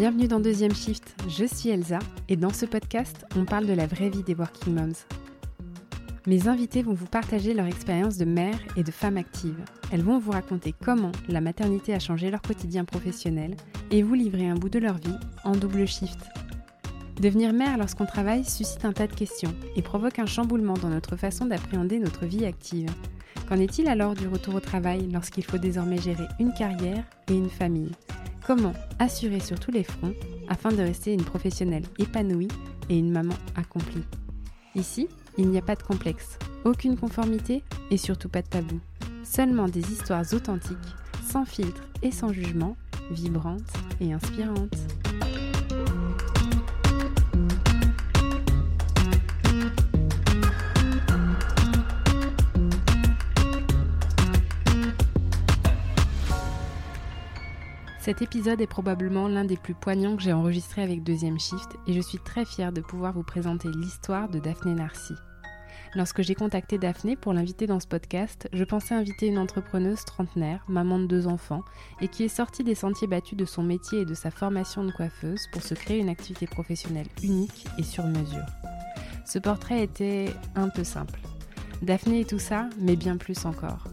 Bienvenue dans Deuxième Shift, je suis Elsa et dans ce podcast, on parle de la vraie vie des working moms. Mes invités vont vous partager leur expérience de mère et de femme active. Elles vont vous raconter comment la maternité a changé leur quotidien professionnel et vous livrer un bout de leur vie en double shift. Devenir mère lorsqu'on travaille suscite un tas de questions et provoque un chamboulement dans notre façon d'appréhender notre vie active. Qu'en est-il alors du retour au travail lorsqu'il faut désormais gérer une carrière et une famille? Comment assurer sur tous les fronts afin de rester une professionnelle épanouie et une maman accomplie Ici, il n'y a pas de complexe, aucune conformité et surtout pas de tabou. Seulement des histoires authentiques, sans filtre et sans jugement, vibrantes et inspirantes. Cet épisode est probablement l'un des plus poignants que j'ai enregistré avec Deuxième Shift et je suis très fière de pouvoir vous présenter l'histoire de Daphné Narcy. Lorsque j'ai contacté Daphné pour l'inviter dans ce podcast, je pensais inviter une entrepreneuse trentenaire, maman de deux enfants, et qui est sortie des sentiers battus de son métier et de sa formation de coiffeuse pour se créer une activité professionnelle unique et sur mesure. Ce portrait était un peu simple. Daphné est tout ça, mais bien plus encore.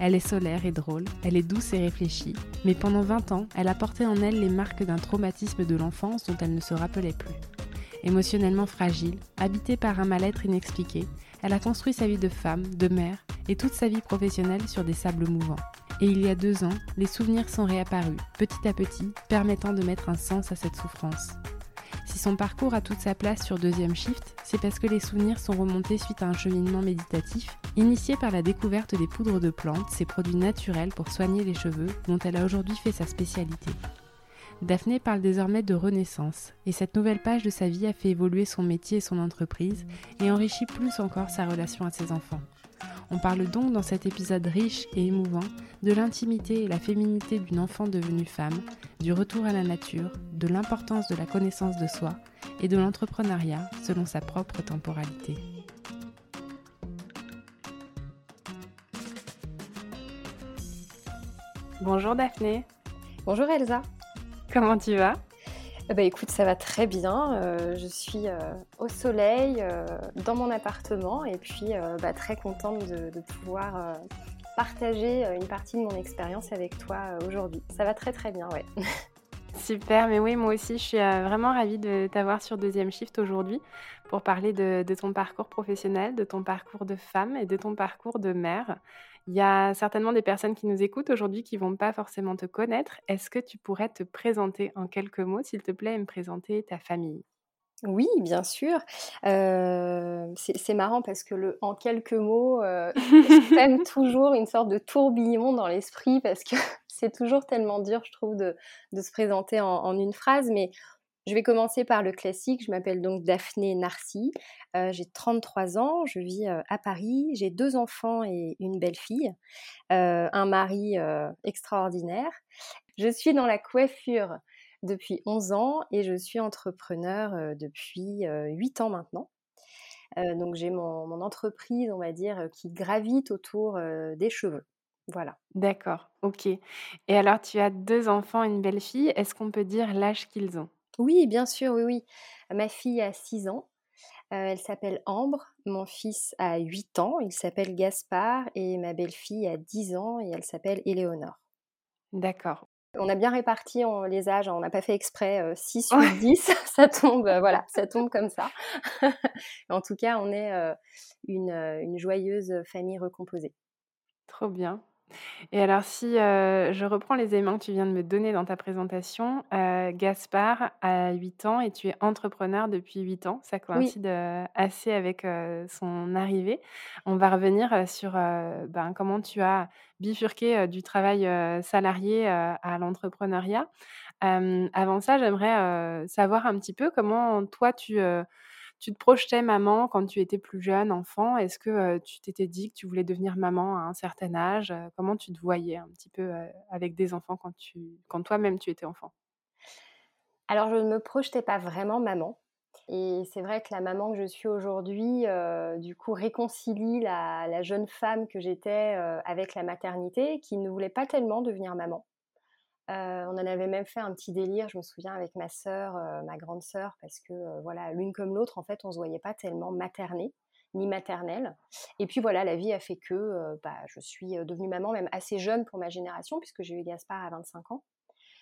Elle est solaire et drôle, elle est douce et réfléchie, mais pendant 20 ans, elle a porté en elle les marques d'un traumatisme de l'enfance dont elle ne se rappelait plus. Émotionnellement fragile, habitée par un mal-être inexpliqué, elle a construit sa vie de femme, de mère et toute sa vie professionnelle sur des sables mouvants. Et il y a deux ans, les souvenirs sont réapparus, petit à petit, permettant de mettre un sens à cette souffrance. Si son parcours a toute sa place sur deuxième shift, c'est parce que les souvenirs sont remontés suite à un cheminement méditatif, initié par la découverte des poudres de plantes, ces produits naturels pour soigner les cheveux, dont elle a aujourd'hui fait sa spécialité. Daphné parle désormais de renaissance, et cette nouvelle page de sa vie a fait évoluer son métier et son entreprise, et enrichit plus encore sa relation à ses enfants. On parle donc dans cet épisode riche et émouvant de l'intimité et la féminité d'une enfant devenue femme, du retour à la nature, de l'importance de la connaissance de soi et de l'entrepreneuriat selon sa propre temporalité. Bonjour Daphné. Bonjour Elsa. Comment tu vas? Bah écoute, ça va très bien. Euh, je suis euh, au soleil, euh, dans mon appartement, et puis bah, très contente de, pouvoir partager une partie de mon expérience avec toi aujourd'hui. Ça va très très bien, ouais. Super, mais oui, moi aussi, je suis vraiment ravie de t'avoir sur Deuxième Shift aujourd'hui pour parler de, ton parcours professionnel, de ton parcours de femme et de ton parcours de mère. Il y a certainement des personnes qui nous écoutent aujourd'hui qui vont pas forcément te connaître. Est-ce que tu pourrais te présenter en quelques mots, s'il te plaît, et me présenter ta famille? Oui, bien sûr. c'est marrant parce que le en quelques mots, euh, toujours une sorte de tourbillon dans l'esprit parce que c'est toujours tellement dur, je trouve, de, se présenter en, en, une phrase. Mais je vais commencer par le classique. Je m'appelle donc Daphné Narcy. Euh, j'ai 33 ans. Je vis euh, à Paris. J'ai deux enfants et une belle-fille. Euh, un mari extraordinaire. Je suis dans la coiffure depuis 11 ans et je suis entrepreneur depuis 8 ans maintenant. donc j'ai mon, mon, entreprise, on va dire, qui gravite autour des cheveux. Voilà. D'accord, ok. Et alors tu as deux enfants une belle-fille. Est-ce qu'on peut dire l'âge qu'ils ont? Oui, bien sûr, oui, oui. Ma fille a 6 ans. elle s'appelle Ambre. Mon fils a 8 ans. Il s'appelle Gaspard. Et ma belle-fille a 10 ans et elle s'appelle Éléonore. D'accord. On a bien réparti les âges, hein, on n'a pas fait exprès 6 ou 10, ça tombe, voilà, ça tombe comme ça. en tout cas, on est une, une joyeuse famille recomposée. Trop bien. Et alors si, je reprends les éléments que tu viens de me donner dans ta présentation, Gaspard a 8 ans et tu es entrepreneur depuis 8 ans. Ça coïncide, assez avec, son arrivée. On va revenir, sur, ben, comment tu as bifurqué, du travail, salarié, à l'entrepreneuriat. avant ça, j'aimerais, savoir un petit peu comment toi tu, tu te projetais maman quand tu étais plus jeune, enfant? Est-ce que tu t'étais dit que tu voulais devenir maman à un certain âge? Comment tu te voyais un petit peu avec des enfants quand, tu, quand toi-même tu étais enfant? Alors je ne me projetais pas vraiment maman. Et c'est vrai que la maman que je suis aujourd'hui, du coup, réconcilie la, la jeune femme que j'étais avec la maternité, qui ne voulait pas tellement devenir maman. On en avait même fait un petit délire, je me souviens, avec ma sœur, ma grande sœur, parce que voilà, l'une comme l'autre, en fait, on se voyait pas tellement materner ni maternelle. Et puis voilà, la vie a fait que bah, je suis devenue maman même assez jeune pour ma génération, puisque j'ai eu Gaspard à 25 ans.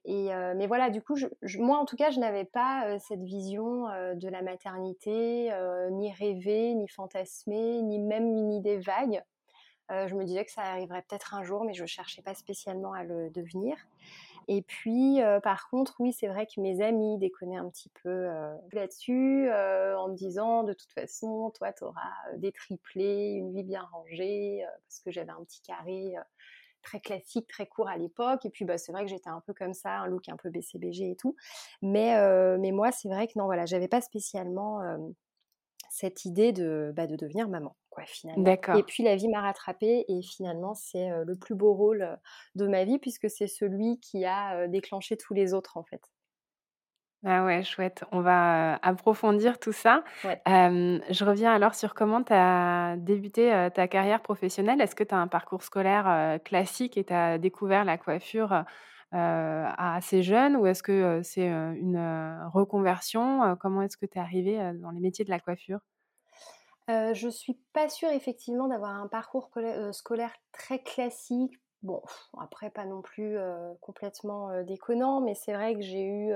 Et, mais voilà, du coup, moi en tout cas, je n'avais pas cette vision de la maternité, ni rêvée, ni fantasmée, ni même une idée vague. je me disais que ça arriverait peut-être un jour, mais je ne cherchais pas spécialement à le devenir. Et puis, par contre, oui, c'est vrai que mes amis déconnaient un petit peu là-dessus, en me disant, de toute façon, toi, tu auras des triplés, une vie bien rangée, parce que j'avais un petit carré très classique, très court à l'époque. Et puis, bah, c'est vrai que j'étais un peu comme ça, un look un peu BCBG et tout. Mais, mais moi, c'est vrai que non, voilà, j'avais pas spécialement cette idée de, bah, de devenir maman. Quoi, finalement. Et puis la vie m'a rattrapée et finalement c'est le plus beau rôle de ma vie puisque c'est celui qui a déclenché tous les autres en fait. Ah ouais, chouette. On va approfondir tout ça. je reviens alors sur comment tu as débuté ta carrière professionnelle. Est-ce que tu as un parcours scolaire classique et tu as découvert la coiffure assez jeune ou est-ce que c'est une reconversion Comment est-ce que tu es arrivée dans les métiers de la coiffure? Je je suis pas sûre effectivement d'avoir un parcours scolaire très classique. Bon, après pas non plus complètement déconnant, mais c'est vrai que j'ai eu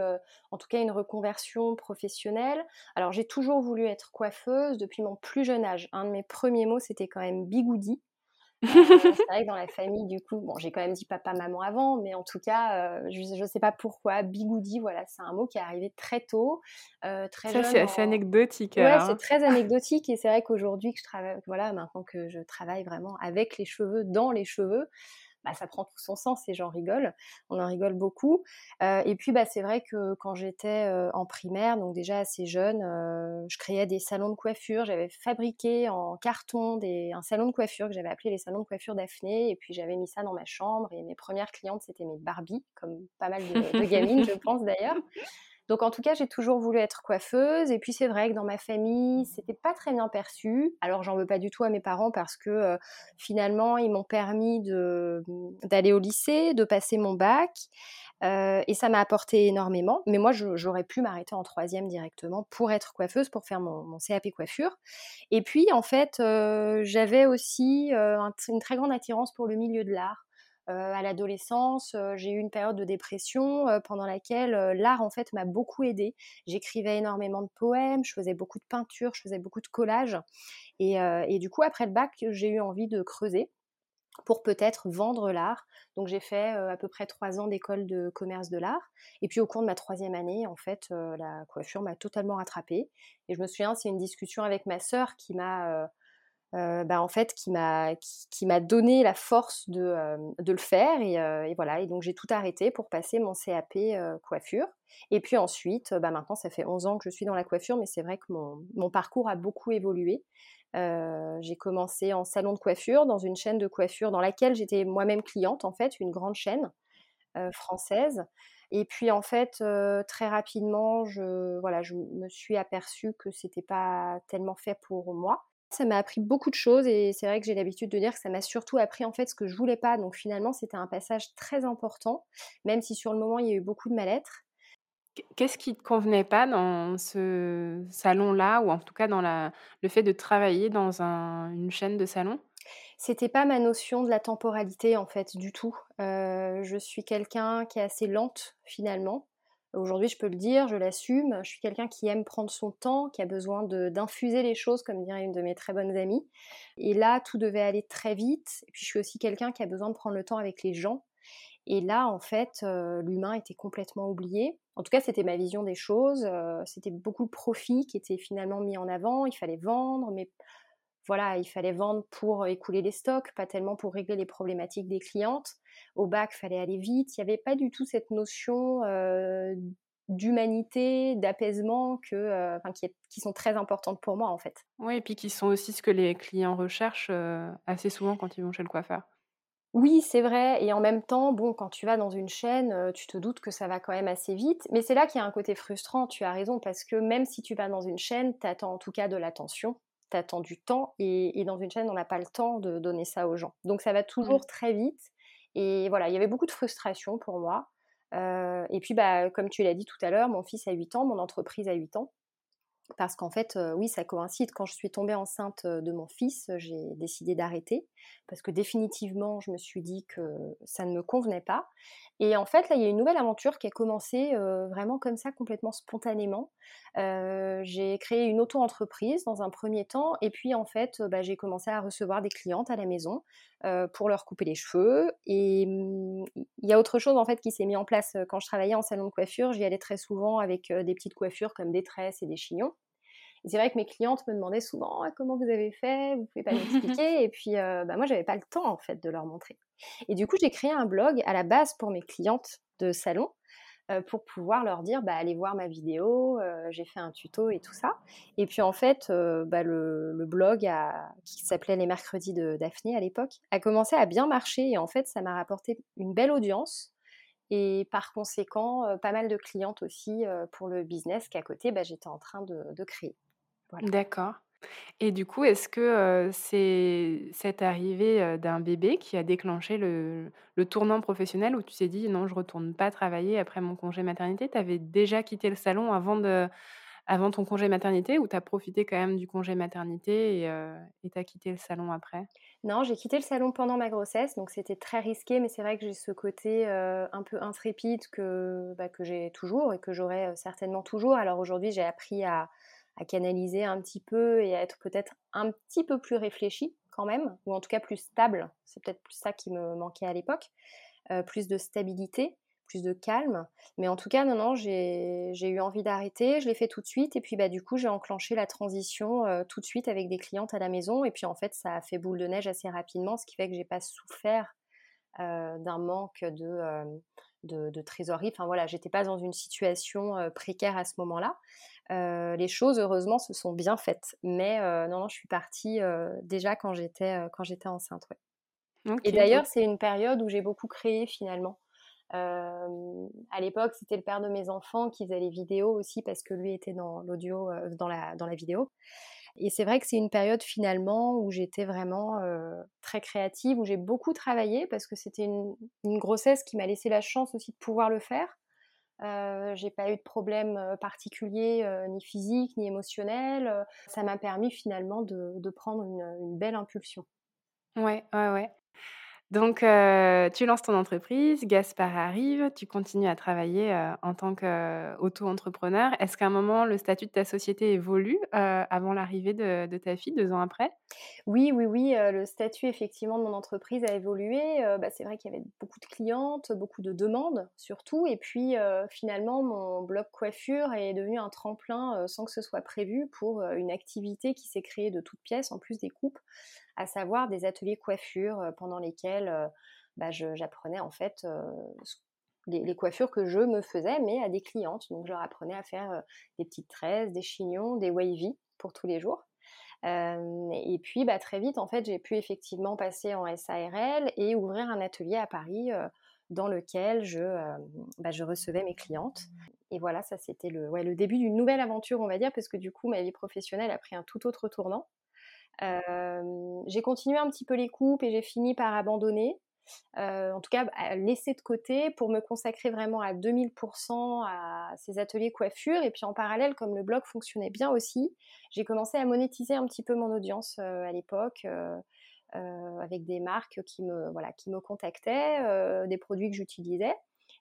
en tout cas une reconversion professionnelle. Alors j'ai toujours voulu être coiffeuse depuis mon plus jeune âge. Un de mes premiers mots c'était quand même bigoudi. Euh, c'est vrai que dans la famille, du coup, bon, j'ai quand même dit papa, maman avant, mais en tout cas, euh, je ne sais pas pourquoi, bigoudi, voilà, c'est un mot qui est arrivé très tôt, euh, très Ça, c'est assez anecdotique. Ouais, c'est très anecdotique, et c'est vrai qu'aujourd'hui, que je travaille, voilà, maintenant que je travaille vraiment avec les cheveux, dans les cheveux, bah, ça prend tout son sens et j'en rigole. On en rigole beaucoup. Euh, et puis, bah, c'est vrai que quand j'étais euh, en primaire, donc déjà assez jeune, euh, je créais des salons de coiffure. J'avais fabriqué en carton des, un salon de coiffure que j'avais appelé les salons de coiffure Daphné. Et puis, j'avais mis ça dans ma chambre. Et mes premières clientes, c'était mes Barbie, comme pas mal de, de gamines, je pense d'ailleurs. Donc en tout cas, j'ai toujours voulu être coiffeuse. Et puis c'est vrai que dans ma famille, c'était pas très bien perçu. Alors j'en veux pas du tout à mes parents parce que euh, finalement, ils m'ont permis d'aller au lycée, de passer mon bac. Euh, et ça m'a apporté énormément. Mais moi, j'aurais pu m'arrêter en troisième directement pour être coiffeuse, pour faire mon, CAP coiffure. Et puis, en fait, euh, j'avais aussi une très grande attirance pour le milieu de l'art. Euh, à l'adolescence, euh, j'ai eu une période de dépression euh, pendant laquelle l'art en fait m'a beaucoup aidée. J'écrivais énormément de poèmes, je faisais beaucoup de peinture, je faisais beaucoup de collages. Et, du coup, après le bac, j'ai eu envie de creuser pour peut-être vendre l'art. Donc j'ai fait à peu près trois ans d'école de commerce de l'art. Et puis au cours de ma troisième année, en fait, la coiffure m'a totalement rattrapée. Et je me souviens, c'est une discussion avec ma sœur qui m'a bah, en fait, qui m'a qui, m'a donné la force de, euh, de le faire. Et, voilà, et donc j'ai tout arrêté pour passer mon CAP coiffure. Et puis ensuite, bah, maintenant, ça fait 11 ans que je suis dans la coiffure, mais c'est vrai que mon, mon, parcours a beaucoup évolué. j'ai commencé en salon de coiffure, dans une chaîne de coiffure dans laquelle j'étais moi-même cliente, en fait, une grande chaîne française. Et puis en fait, très rapidement, je, voilà, je me suis aperçue que c'était pas tellement fait pour moi. Ça m'a appris beaucoup de choses et c'est vrai que j'ai l'habitude de dire que ça m'a surtout appris en fait ce que je voulais pas. Donc finalement, c'était un passage très important, même si sur le moment il y a eu beaucoup de mal-être. Qu'est-ce qui te convenait pas dans ce salon-là, ou en tout cas dans la, le fait de travailler dans une chaîne de salon? C'était pas ma notion de la temporalité en fait du tout. Euh, je suis quelqu'un qui est assez lente finalement. Aujourd'hui, je peux le dire, je l'assume. Je suis quelqu'un qui aime prendre son temps, qui a besoin d'infuser les choses, comme dirait une de mes très bonnes amies. Et là, tout devait aller très vite. Et puis, je suis aussi quelqu'un qui a besoin de prendre le temps avec les gens. Et là, en fait, euh, l'humain était complètement oublié. En tout cas, c'était ma vision des choses. Euh, c'était beaucoup de profit qui était finalement mis en avant. Il fallait vendre, mais voilà, il fallait vendre pour écouler les stocks, pas tellement pour régler les problématiques des clientes. Au bac, fallait aller vite. Il n'y avait pas du tout cette notion euh, d'humanité, d'apaisement que, euh, qui, sont très importantes pour moi en fait. Oui, et puis qui sont aussi ce que les clients recherchent euh, assez souvent quand ils vont chez le coiffeur. Oui, c'est vrai. Et en même temps, bon, quand tu vas dans une chaîne, tu te doutes que ça va quand même assez vite. Mais c'est là qu'il y a un côté frustrant, tu as raison, parce que même si tu vas dans une chaîne, tu attends en tout cas de l'attention t'attends du temps et, dans une chaîne, on n'a pas le temps de donner ça aux gens. Donc ça va toujours très vite. Et voilà, il y avait beaucoup de frustration pour moi. et puis, bah, comme tu l'as dit tout à l'heure, mon fils a 8 ans, mon entreprise a 8 ans. Parce qu'en fait, oui, ça coïncide. Quand je suis tombée enceinte de mon fils, j'ai décidé d'arrêter. Parce que définitivement, je me suis dit que ça ne me convenait pas. Et en fait, là, il y a une nouvelle aventure qui a commencé vraiment comme ça, complètement spontanément. j'ai créé une auto-entreprise dans un premier temps. Et puis, en fait, bah, j'ai commencé à recevoir des clientes à la maison pour leur couper les cheveux. Et mmh, il y a autre chose, en fait, qui s'est mis en place. Quand je travaillais en salon de coiffure, j'y allais très souvent avec des petites coiffures comme des tresses et des chignons c'est vrai que mes clientes me demandaient souvent «Ah, comment vous avez fait, vous pouvez pas m'expliquer? et puis euh, bah, moi, j'avais pas le temps en fait de leur montrer. Et du coup, j'ai créé un blog à la base pour mes clientes de salon euh, pour pouvoir leur dire bah, allez voir ma vidéo, euh, j'ai fait un tuto et tout ça. Et puis en fait, bah, le, blog qui s'appelait Les mercredis de Daphné à l'époque a commencé à bien marcher et en fait, ça m'a rapporté une belle audience et par conséquent, pas mal de clientes aussi pour le business qu'à côté, bah, j'étais en train de créer. D'accord. Et du coup, est-ce que, c'est cette arrivée, d'un bébé qui a déclenché le tournant professionnel où tu t'es dit: «Non, je retourne pas travailler après mon congé maternité»? Tu avais déjà quitté le salon avant de avant ton congé maternité ou tu as profité quand même du congé maternité et tu as quitté le salon après? Non, j'ai quitté le salon pendant ma grossesse, donc c'était très risqué, mais c'est vrai que j'ai ce côté, un peu intrépide que, bah, que j'ai toujours et que j'aurai, certainement toujours. Alors aujourd'hui, j'ai appris à à canaliser un petit peu et à être peut-être un petit peu plus réfléchi quand même, ou en tout cas plus stable. C'est peut-être plus ça qui me manquait à l'époque. Euh, plus de stabilité, plus de calme. Mais en tout cas, non, non, j'ai eu envie d'arrêter. Je l'ai fait tout de suite. Et puis, bah, du coup, j'ai enclenché la transition euh, tout de suite avec des clientes à la maison. Et puis, en fait, ça a fait boule de neige assez rapidement, ce qui fait que j'ai pas souffert euh, d'un manque de, de, trésorerie. Enfin voilà, j'étais pas dans une situation précaire à ce moment-là. Les choses, heureusement, se sont bien faites. Mais non, non, je suis partie déjà quand j'étais quand j'étais enceinte. Et d'ailleurs, c'est une période où j'ai beaucoup créé finalement. à l'époque, c'était le père de mes enfants qui faisait les vidéos aussi parce que lui était dans l'audio, dans, la, dans la vidéo. Et c'est vrai que c'est une période finalement où j'étais vraiment très créative, où j'ai beaucoup travaillé parce que c'était une, grossesse qui m'a laissé la chance aussi de pouvoir le faire. Euh, j'ai pas eu de problème particulier, ni physique, ni émotionnel. Ça m'a permis finalement de, prendre une, une, belle impulsion. Ouais, ouais, ouais. Donc, euh, tu lances ton entreprise, Gaspard arrive, tu continues à travailler euh, en tant qu'auto-entrepreneur. Est-ce qu'à un moment, le statut de ta société évolue euh, avant l'arrivée de, ta fille, deux ans après? Oui, oui, oui. le statut, effectivement, de mon entreprise a évolué. Bah, c'est vrai qu'il y avait beaucoup de clientes, beaucoup de demandes, surtout. Et puis, finalement, mon blog coiffure est devenu un tremplin sans que ce soit prévu pour une activité qui s'est créée de toutes pièces, en plus des coupes à savoir des ateliers coiffure euh, pendant lesquels euh, bah, j'apprenais en fait euh, les, coiffures que je me faisais, mais à des clientes. Donc, je leur apprenais à faire des petites tresses, des chignons, des wavy pour tous les jours. et puis, bah, très vite, en fait, j'ai pu effectivement passer en SARL et ouvrir un atelier à Paris dans lequel je, bah, je recevais mes clientes. Et voilà, ça c'était le, ouais, le début d'une nouvelle aventure, on va dire, parce que du coup, ma vie professionnelle a pris un tout autre tournant j'ai continué un petit peu les coupes et j'ai fini par abandonner. en tout cas, à laisser de côté pour me consacrer vraiment à 2000% à ces ateliers coiffure. Et puis en parallèle, comme le blog fonctionnait bien aussi, j'ai commencé à monétiser un petit peu mon audience à l'époque. avec des marques qui me, voilà, qui me contactaient, des produits que j'utilisais.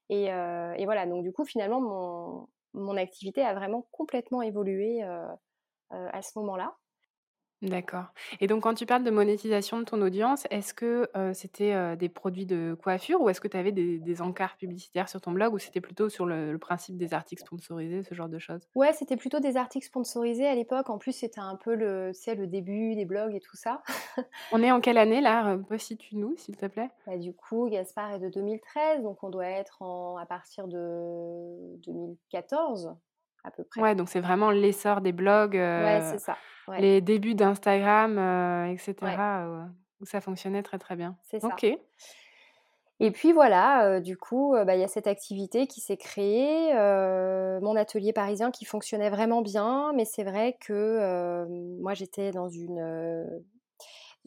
Et, et, voilà, donc du coup, finalement, mon, mon activité a vraiment complètement évolué à ce moment-là. D'accord et donc quand tu parles de monétisation de ton audience, est-ce que, c'était, des produits de coiffure ou est-ce que tu avais des encarts publicitaires sur ton blog ou c'était plutôt sur le principe des articles sponsorisés, ce genre de choses? Ouais, c'était plutôt des articles sponsorisés à l'époque. En plus, c'était un peu le le début des blogs et tout ça. On est en quelle année là? Resitue-nous s'il te plaît. Bah, du coup, Gaspard est de 2013, donc on doit être en à partir de 2014 à peu près. Ouais, donc c'est vraiment l'essor des blogs, Ouais, c'est ça. Les débuts d'Instagram, euh, etc., euh, où ça fonctionnait très très bien. C'est ça. Ok. Et puis voilà, euh, du coup, bah, il y a cette activité qui s'est créée, mon atelier parisien qui fonctionnait vraiment bien, mais c'est vrai que moi j'étais dans une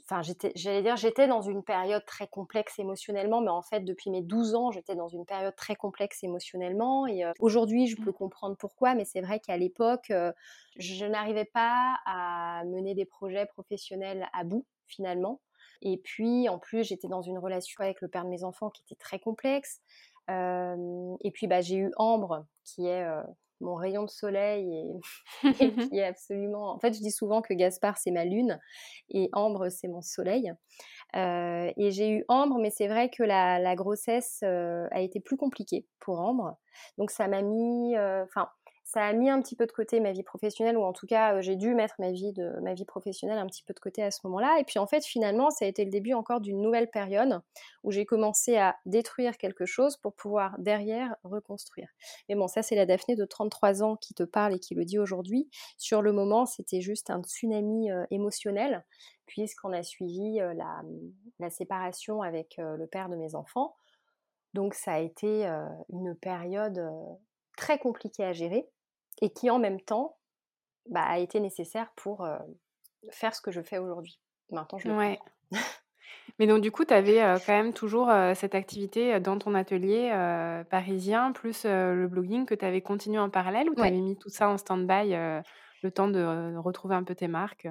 enfin, j'allais dire, j'étais dans une période très complexe émotionnellement, mais en fait, depuis mes 12 ans, j'étais dans une période très complexe émotionnellement. Et aujourd'hui, je mmh. peux comprendre pourquoi, mais c'est vrai qu'à l'époque, je n'arrivais pas à mener des projets professionnels à bout, finalement. Et puis, en plus, j'étais dans une relation avec le père de mes enfants qui était très complexe. et puis, bah, j'ai eu Ambre, qui est mon rayon de soleil et, qui est absolument. En fait, je dis souvent que Gaspard c'est ma lune et Ambre c'est mon soleil. et j'ai eu Ambre, mais c'est vrai que la, grossesse a été plus compliquée pour Ambre. Donc ça m'a mis. Enfin, ça a mis un petit peu de côté ma vie professionnelle, ou en tout cas, j'ai dû mettre ma vie, professionnelle un petit peu de côté à ce moment-là. Et puis en fait, finalement, ça a été le début encore d'une nouvelle période où j'ai commencé à détruire quelque chose pour pouvoir derrière reconstruire. Mais bon, ça, c'est la Daphné de 33 ans qui te parle et qui le dit aujourd'hui. Sur le moment, c'était juste un tsunami émotionnel, puisqu'on a suivi la, la, séparation avec le père de mes enfants. Donc ça a été une période très compliquée à gérer et qui en même temps bah, a été nécessaire pour faire ce que je fais aujourd'hui. Maintenant, je le ouais. Mais donc, du coup, tu avais quand même toujours cette activité dans ton atelier parisien, plus le blogging que tu avais continué en parallèle ou tu avais mis tout ça en stand-by le temps de retrouver un peu tes marques?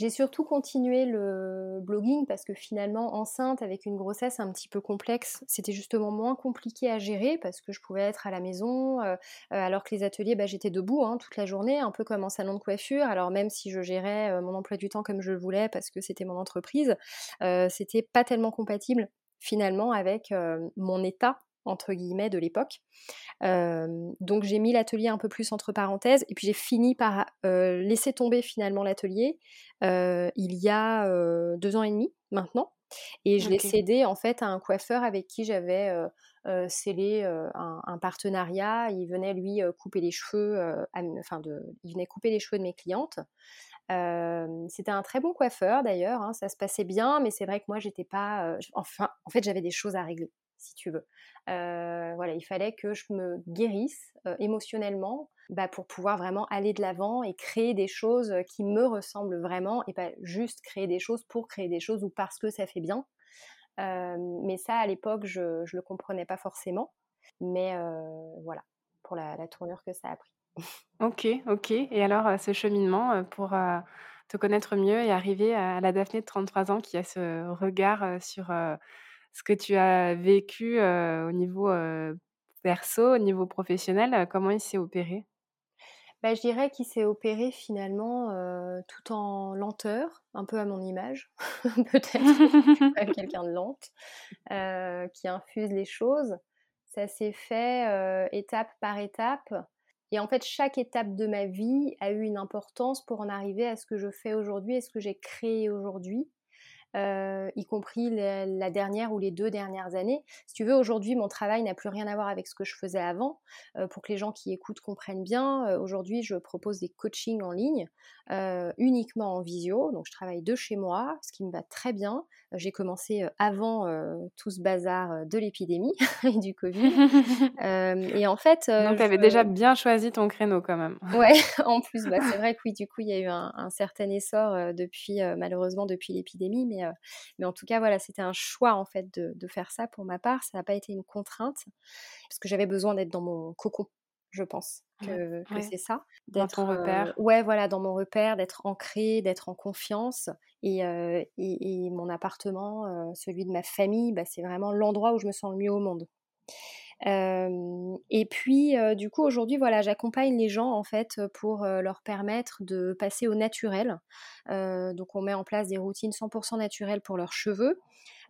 J'ai surtout continué le blogging parce que finalement, enceinte avec une grossesse un petit peu complexe, c'était justement moins compliqué à gérer parce que je pouvais être à la maison, euh, euh, alors que les ateliers, bah, j'étais debout hein, toute la journée, un peu comme en salon de coiffure. Alors même si je gérais euh, mon emploi du temps comme je le voulais parce que c'était mon entreprise, c'était pas tellement compatible finalement avec mon état entre guillemets de l'époque. donc j'ai mis l'atelier un peu plus entre parenthèses et puis j'ai fini par laisser tomber finalement l'atelier il y a deux ans et demi maintenant. Et je l'ai cédé en fait à un coiffeur avec qui j'avais scellé un, partenariat. Il venait lui couper les cheveux, enfin de, il venait couper les cheveux de mes clientes. c'était un très bon coiffeur d'ailleurs, hein, ça se passait bien, mais c'est vrai que moi j'étais pas, enfin, en fait j'avais des choses à régler si tu veux. voilà, il fallait que je me guérisse émotionnellement bah, pour pouvoir vraiment aller de l'avant et créer des choses qui me ressemblent vraiment et pas juste créer des choses pour créer des choses ou parce que ça fait bien. mais ça, à l'époque, je ne le comprenais pas forcément. Mais voilà, pour la, tournure que ça a pris. ok, ok. Et alors, ce cheminement pour te connaître mieux et arriver à la Daphné de 33 ans qui a ce regard sur ce que tu as vécu au niveau perso, au niveau professionnel, comment il s'est opéré? Bah, je dirais qu'il s'est opéré finalement tout en lenteur, un peu à mon image, peut-être, quelqu'un de lente, qui infuse les choses. Ça s'est fait étape par étape. Et en fait, chaque étape de ma vie a eu une importance pour en arriver à ce que je fais aujourd'hui et ce que j'ai créé aujourd'hui. Euh, y compris la, dernière ou les deux dernières années. Si tu veux, aujourd'hui, mon travail n'a plus rien à voir avec ce que je faisais avant. Euh, pour que les gens qui écoutent comprennent bien, euh, aujourd'hui, je propose des coachings en ligne, uniquement en visio. Donc, je travaille de chez moi, ce qui me va très bien. J'ai commencé avant tout ce bazar de l'épidémie et du Covid. et en fait. Donc, tu avais déjà bien choisi ton créneau quand même. Ouais, en plus, bah, c'est vrai que oui, du coup, il y a eu un, un certain essor depuis, malheureusement, depuis l'épidémie. Mais mais, en tout cas, voilà, c'était un choix en fait de, faire ça pour ma part. Ça n'a pas été une contrainte parce que j'avais besoin d'être dans mon cocon, je pense que, c'est ça. D'être en repère. ouais, voilà, dans mon repère, d'être ancré, d'être en confiance. Et, et, mon appartement, celui de ma famille, bah, c'est vraiment l'endroit où je me sens le mieux au monde et puis, du coup, aujourd'hui, voilà, j'accompagne les gens en fait pour leur permettre de passer au naturel. donc, on met en place des routines 100% naturelles pour leurs cheveux,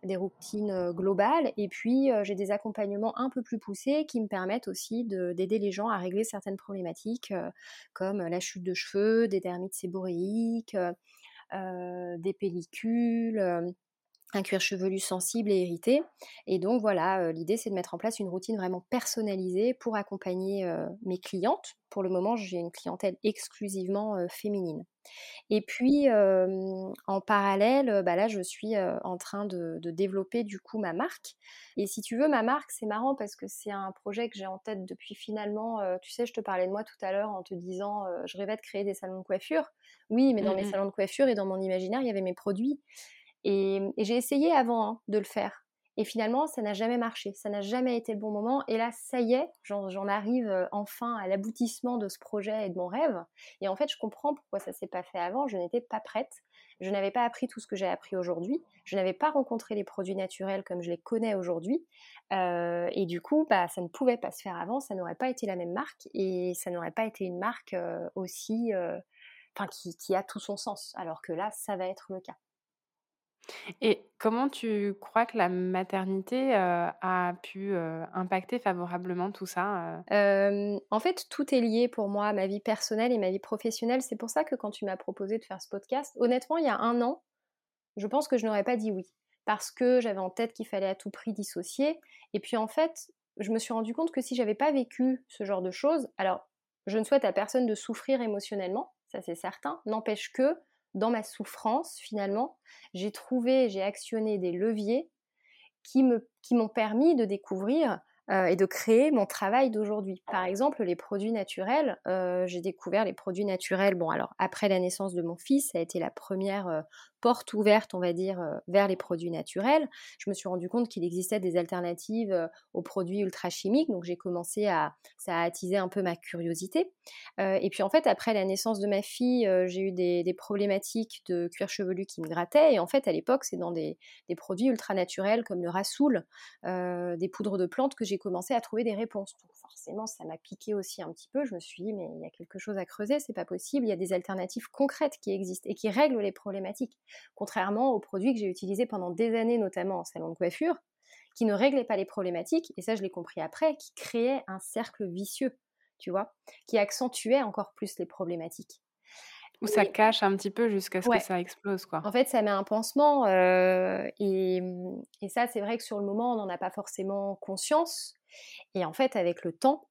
des routines globales. Et puis, j'ai des accompagnements un peu plus poussés qui me permettent aussi d'aider les gens à régler certaines problématiques comme la chute de cheveux, des dermites séboréiques, des pellicules un cuir chevelu sensible et irrité. Et donc voilà, l'idée c'est de mettre en place une routine vraiment personnalisée pour accompagner mes clientes. Pour le moment, j'ai une clientèle exclusivement féminine. Et puis en parallèle, bah là je suis en train de, développer du coup ma marque. Et si tu veux, ma marque, c'est marrant parce que c'est un projet que j'ai en tête depuis finalement, tu sais, je te parlais de moi tout à l'heure en te disant, je rêvais de créer des salons de coiffure. Oui, mais dans mes mmh salons de coiffure et dans mon imaginaire, il y avait mes produits. Et, j'ai essayé avant hein, de le faire. Et finalement, ça n'a jamais marché, ça n'a jamais été le bon moment. Et là, ça y est, j'en arrive enfin à l'aboutissement de ce projet et de mon rêve. Et en fait, je comprends pourquoi ça s'est pas fait avant. Je n'étais pas prête. Je n'avais pas appris tout ce que j'ai appris aujourd'hui. Je n'avais pas rencontré les produits naturels comme je les connais aujourd'hui. et du coup, bah, ça ne pouvait pas se faire avant. Ça n'aurait pas été la même marque et ça n'aurait pas été une marque aussi, enfin, qui a tout son sens. Alors que là, ça va être le cas. Et comment tu crois que la maternité, a pu, impacter favorablement tout ça, En fait, tout est lié pour moi à ma vie personnelle et ma vie professionnelle. C'est pour ça que quand tu m'as proposé de faire ce podcast, honnêtement, il y a un an, je pense que je n'aurais pas dit oui. Parce que j'avais en tête qu'il fallait à tout prix dissocier et puis, en fait, je me suis rendu compte que si j'avais pas vécu ce genre de choses alors, je ne souhaite à personne de souffrir émotionnellement, ça c'est certain, n'empêche que dans ma souffrance, finalement, j'ai trouvé, j'ai actionné des leviers qui m'ont qui permis de découvrir euh, et de créer mon travail d'aujourd'hui. Par exemple, les produits naturels, euh, j'ai découvert les produits naturels, bon alors après la naissance de mon fils, ça a été la première euh, porte ouverte, on va dire, vers les produits naturels. Je me suis rendu compte qu'il existait des alternatives aux produits ultra chimiques, donc j'ai commencé à, ça a attisé un peu ma curiosité. et puis en fait, après la naissance de ma fille, j'ai eu des, problématiques de cuir chevelu qui me grattaient, et en fait, à l'époque, c'est dans des, des, produits ultra naturels comme le rassoul, des poudres de plantes que j'ai commencé à trouver des réponses. Forcément, ça m'a piqué aussi un petit peu. Je me suis dit, mais il y a quelque chose à creuser, c'est pas possible. Il y a des alternatives concrètes qui existent et qui règlent les problématiques. Contrairement aux produits que j'ai utilisés pendant des années, notamment en salon de coiffure, qui ne réglaient pas les problématiques, et ça je l'ai compris après, qui créaient un cercle vicieux, tu vois, qui accentuait encore plus les problématiques. Ou ça cache un petit peu jusqu'à ce que ça explose, quoi. En fait, ça met un pansement. Euh, et, et, ça, c'est vrai que sur le moment, on n'en a pas forcément conscience. Et en fait, avec le temps,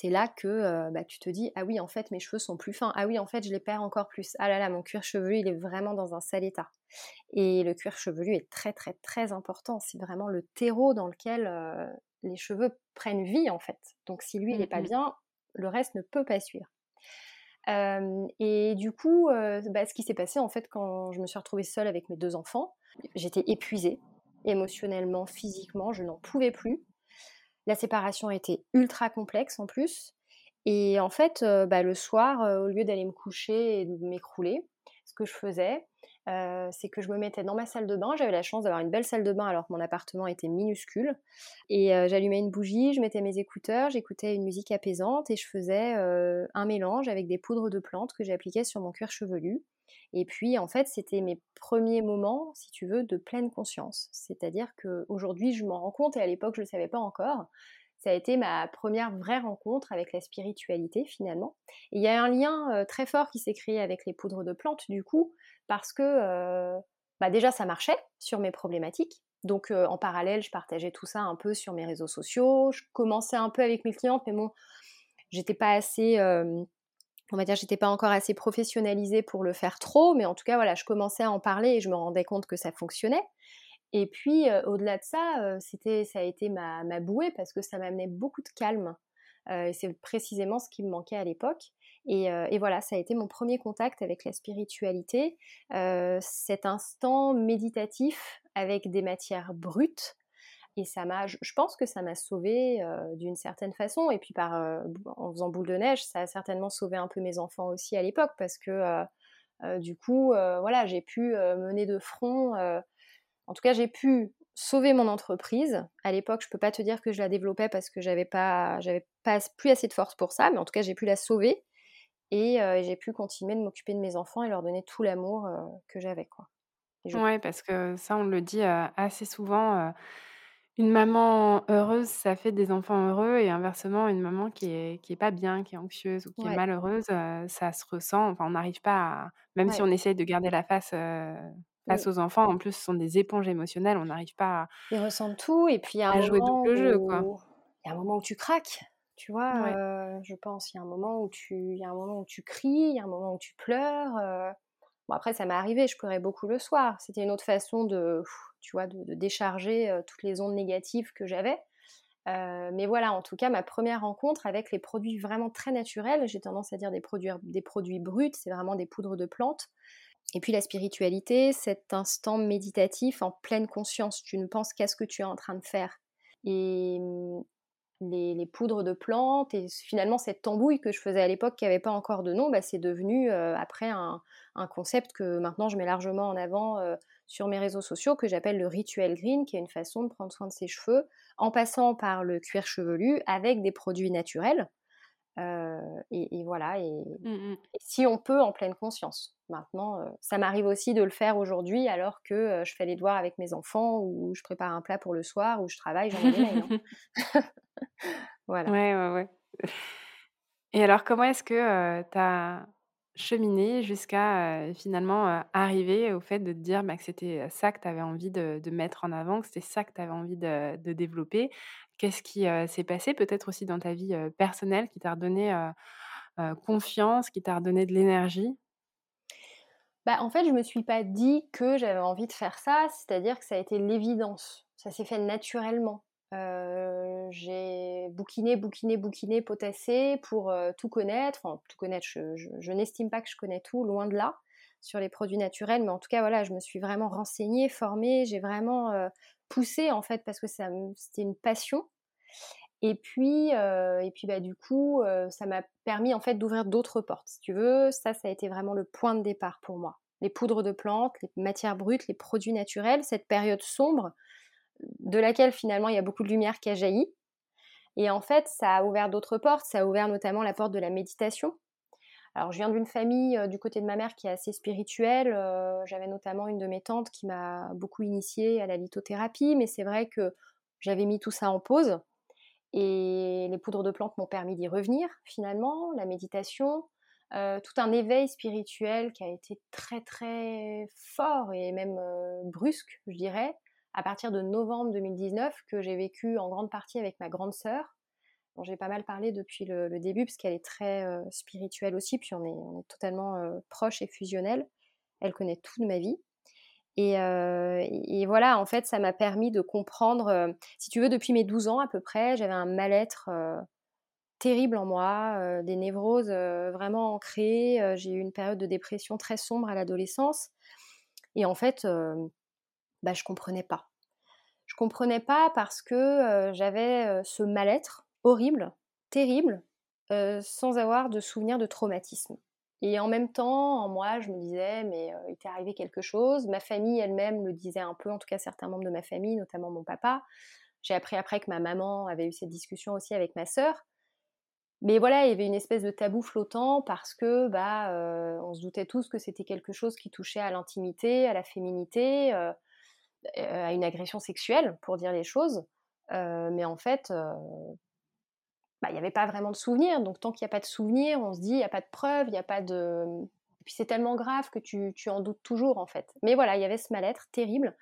c'est là que euh, bah, tu te dis ah oui en fait mes cheveux sont plus fins. Ah oui en fait je les perds encore plus. Ah là là mon cuir chevelu il est vraiment dans un sale état. Et le cuir chevelu est très très très important. C'est vraiment le terreau dans lequel euh, les cheveux prennent vie en fait. Donc si lui il n'est pas mmh. bien le reste ne peut pas suivre et du coup, bah, ce qui s'est passé en fait quand je me suis retrouvée seule avec mes deux enfants, j'étais épuisée émotionnellement, physiquement, je n'en pouvais plus. La séparation était ultra complexe en plus. Et en fait, bah, le soir, au lieu d'aller me coucher et de m'écrouler, ce que je faisais, euh, c'est que je me mettais dans ma salle de bain. J'avais la chance d'avoir une belle salle de bain alors que mon appartement était minuscule. Et euh, j'allumais une bougie, je mettais mes écouteurs, j'écoutais une musique apaisante et je faisais euh, un mélange avec des poudres de plantes que j'appliquais sur mon cuir chevelu. Et puis, en fait, c'était mes premiers moments, si tu veux, de pleine conscience. C'est-à-dire qu'aujourd'hui, je m'en rends compte et à l'époque, je ne le savais pas encore. Ça a été ma première vraie rencontre avec la spiritualité finalement. Et il y a un lien très fort qui s'est créé avec les poudres de plantes du coup, parce que bah déjà ça marchait sur mes problématiques. Donc en parallèle, je partageais tout ça un peu sur mes réseaux sociaux. Je commençais un peu avec mes clientes, mais bon, j'étais pas assez, on va dire, j'étais pas encore assez professionnalisée pour le faire trop, mais en tout cas voilà, je commençais à en parler et je me rendais compte que ça fonctionnait. Et puis au-delà de ça, c'était, ça a été ma, ma, bouée parce que ça m'amenait beaucoup de calme. c'est précisément ce qui me manquait à l'époque. Et, voilà, ça a été mon premier contact avec la spiritualité, cet instant méditatif avec des matières brutes. Et ça m'a, je pense que ça m'a sauvée d'une certaine façon. Et puis par, en faisant boule de neige, ça a certainement sauvé un peu mes enfants aussi à l'époque parce que du coup, voilà, j'ai pu mener de front. En tout cas, j'ai pu sauver mon entreprise. À l'époque, je peux pas te dire que je la développais parce que j'avais pas, j'avais pas plus assez de force pour ça, mais en tout cas, j'ai pu la sauver et j'ai pu continuer de m'occuper de mes enfants et leur donner tout l'amour que j'avais quoi. Ouais, parce que ça, on le dit assez souvent. une maman heureuse, ça fait des enfants heureux, et inversement, une maman qui est, qui est pas bien, qui est anxieuse ou qui est malheureuse, ça se ressent. Enfin, on n'arrive pas à, même si on essaye de garder la face face aux enfants, en plus, ce sont des éponges émotionnelles, on n'arrive pas à, Ils ressentent tout, et puis il y a un jouer double jeu, quoi. Il y a un moment où tu craques. Tu vois, je pense, il y a un moment où tu, il y a un moment où tu cries, il y a un moment où tu pleures. Bon, après, ça m'est arrivé, je pleurais beaucoup le soir. C'était une autre façon de, tu vois, de, décharger toutes les ondes négatives que j'avais. mais voilà, en tout cas, ma première rencontre avec les produits vraiment très naturels, j'ai tendance à dire des produits, des produits bruts, c'est vraiment des poudres de plantes. Et puis la spiritualité, cet instant méditatif en pleine conscience. Tu ne penses qu'à ce que tu es en train de faire. Et mmh, les, poudres de plantes et finalement cette tambouille que je faisais à l'époque qui n'avait pas encore de nom, bah, c'est devenu euh, après un, concept que maintenant je mets largement en avant euh, sur mes réseaux sociaux que j'appelle le rituel green, qui est une façon de prendre soin de ses cheveux en passant par le cuir chevelu avec des produits naturels. Euh, et, voilà, mmh, mmh. et, si on peut en pleine conscience. Maintenant, ça m'arrive aussi de le faire aujourd'hui alors que je fais les devoirs avec mes enfants ou je prépare un plat pour le soir ou je travaille, j'en ai des mails. Hein. voilà. Ouais, ouais, ouais. Et alors, comment est-ce que tu as cheminé jusqu'à finalement arriver au fait de te dire bah, que c'était ça que tu avais envie de, mettre en avant, que c'était ça que tu avais envie de, développer? Qu'est-ce qui s'est passé peut-être aussi dans ta vie personnelle qui t'a redonné confiance, qui t'a redonné de l'énergie? Bah, en fait, je me suis pas dit que j'avais envie de faire ça, c'est-à-dire que ça a été l'évidence. Ça s'est fait naturellement. j'ai bouquiné, bouquiné, bouquiné, potassé pour tout connaître. Enfin, tout connaître, je, n'estime pas que je connais tout, loin de là, sur les produits naturels. Mais en tout cas, voilà, je me suis vraiment renseignée, formée. J'ai vraiment poussé, en fait, parce que c'était une passion. Et puis, euh, et puis bah, du coup, euh, ça m'a permis en fait d'ouvrir d'autres portes. Si tu veux, ça, ça a été vraiment le point de départ pour moi. Les poudres de plantes, les matières brutes, les produits naturels, cette période sombre de laquelle finalement il y a beaucoup de lumière qui a jailli. Et en fait, ça a ouvert d'autres portes. Ça a ouvert notamment la porte de la méditation. Alors, je viens d'une famille euh, du côté de ma mère qui est assez spirituelle. J'avais notamment une de mes tantes qui m'a beaucoup initiée à la lithothérapie, mais c'est vrai que j'avais mis tout ça en pause et les poudres de plantes m'ont permis d'y revenir finalement, la méditation, euh, tout un éveil spirituel qui a été très très fort et même euh, brusque, je dirais, à partir de novembre 2019 que j'ai vécu en grande partie avec ma grande sœur, j'ai pas mal parlé depuis le, début parce qu'elle est très euh, spirituelle aussi, puis on est, totalement proche et fusionnel. Elle connaît tout de ma vie. Et, voilà, en fait, ça m'a permis de comprendre, si tu veux, depuis mes 12 ans à peu près, j'avais un mal-être terrible en moi, des névroses vraiment ancrées. j'ai eu une période de dépression très sombre à l'adolescence. Et en fait, bah, je comprenais pas. Je comprenais pas parce que j'avais ce mal-être horrible, terrible, sans avoir de souvenir de traumatisme. Et en même temps, en moi, je me disais, mais il t'est arrivé quelque chose. Ma famille elle-même le disait un peu, en tout cas certains membres de ma famille, notamment mon papa. J'ai appris après que ma maman avait eu cette discussion aussi avec ma sœur. Mais voilà, il y avait une espèce de tabou flottant parce que bah, on se doutait tous que c'était quelque chose qui touchait à l'intimité, à la féminité, à une agression sexuelle, pour dire les choses. mais en fait, bah, il n'y avait pas vraiment de souvenirs. Donc tant qu'il n'y a pas de souvenirs, on se dit, il n'y a pas de preuves, il n'y a pas de... Puis c'est tellement grave que tu, tu, en doutes toujours en fait. Mais voilà, il y avait ce mal-être terrible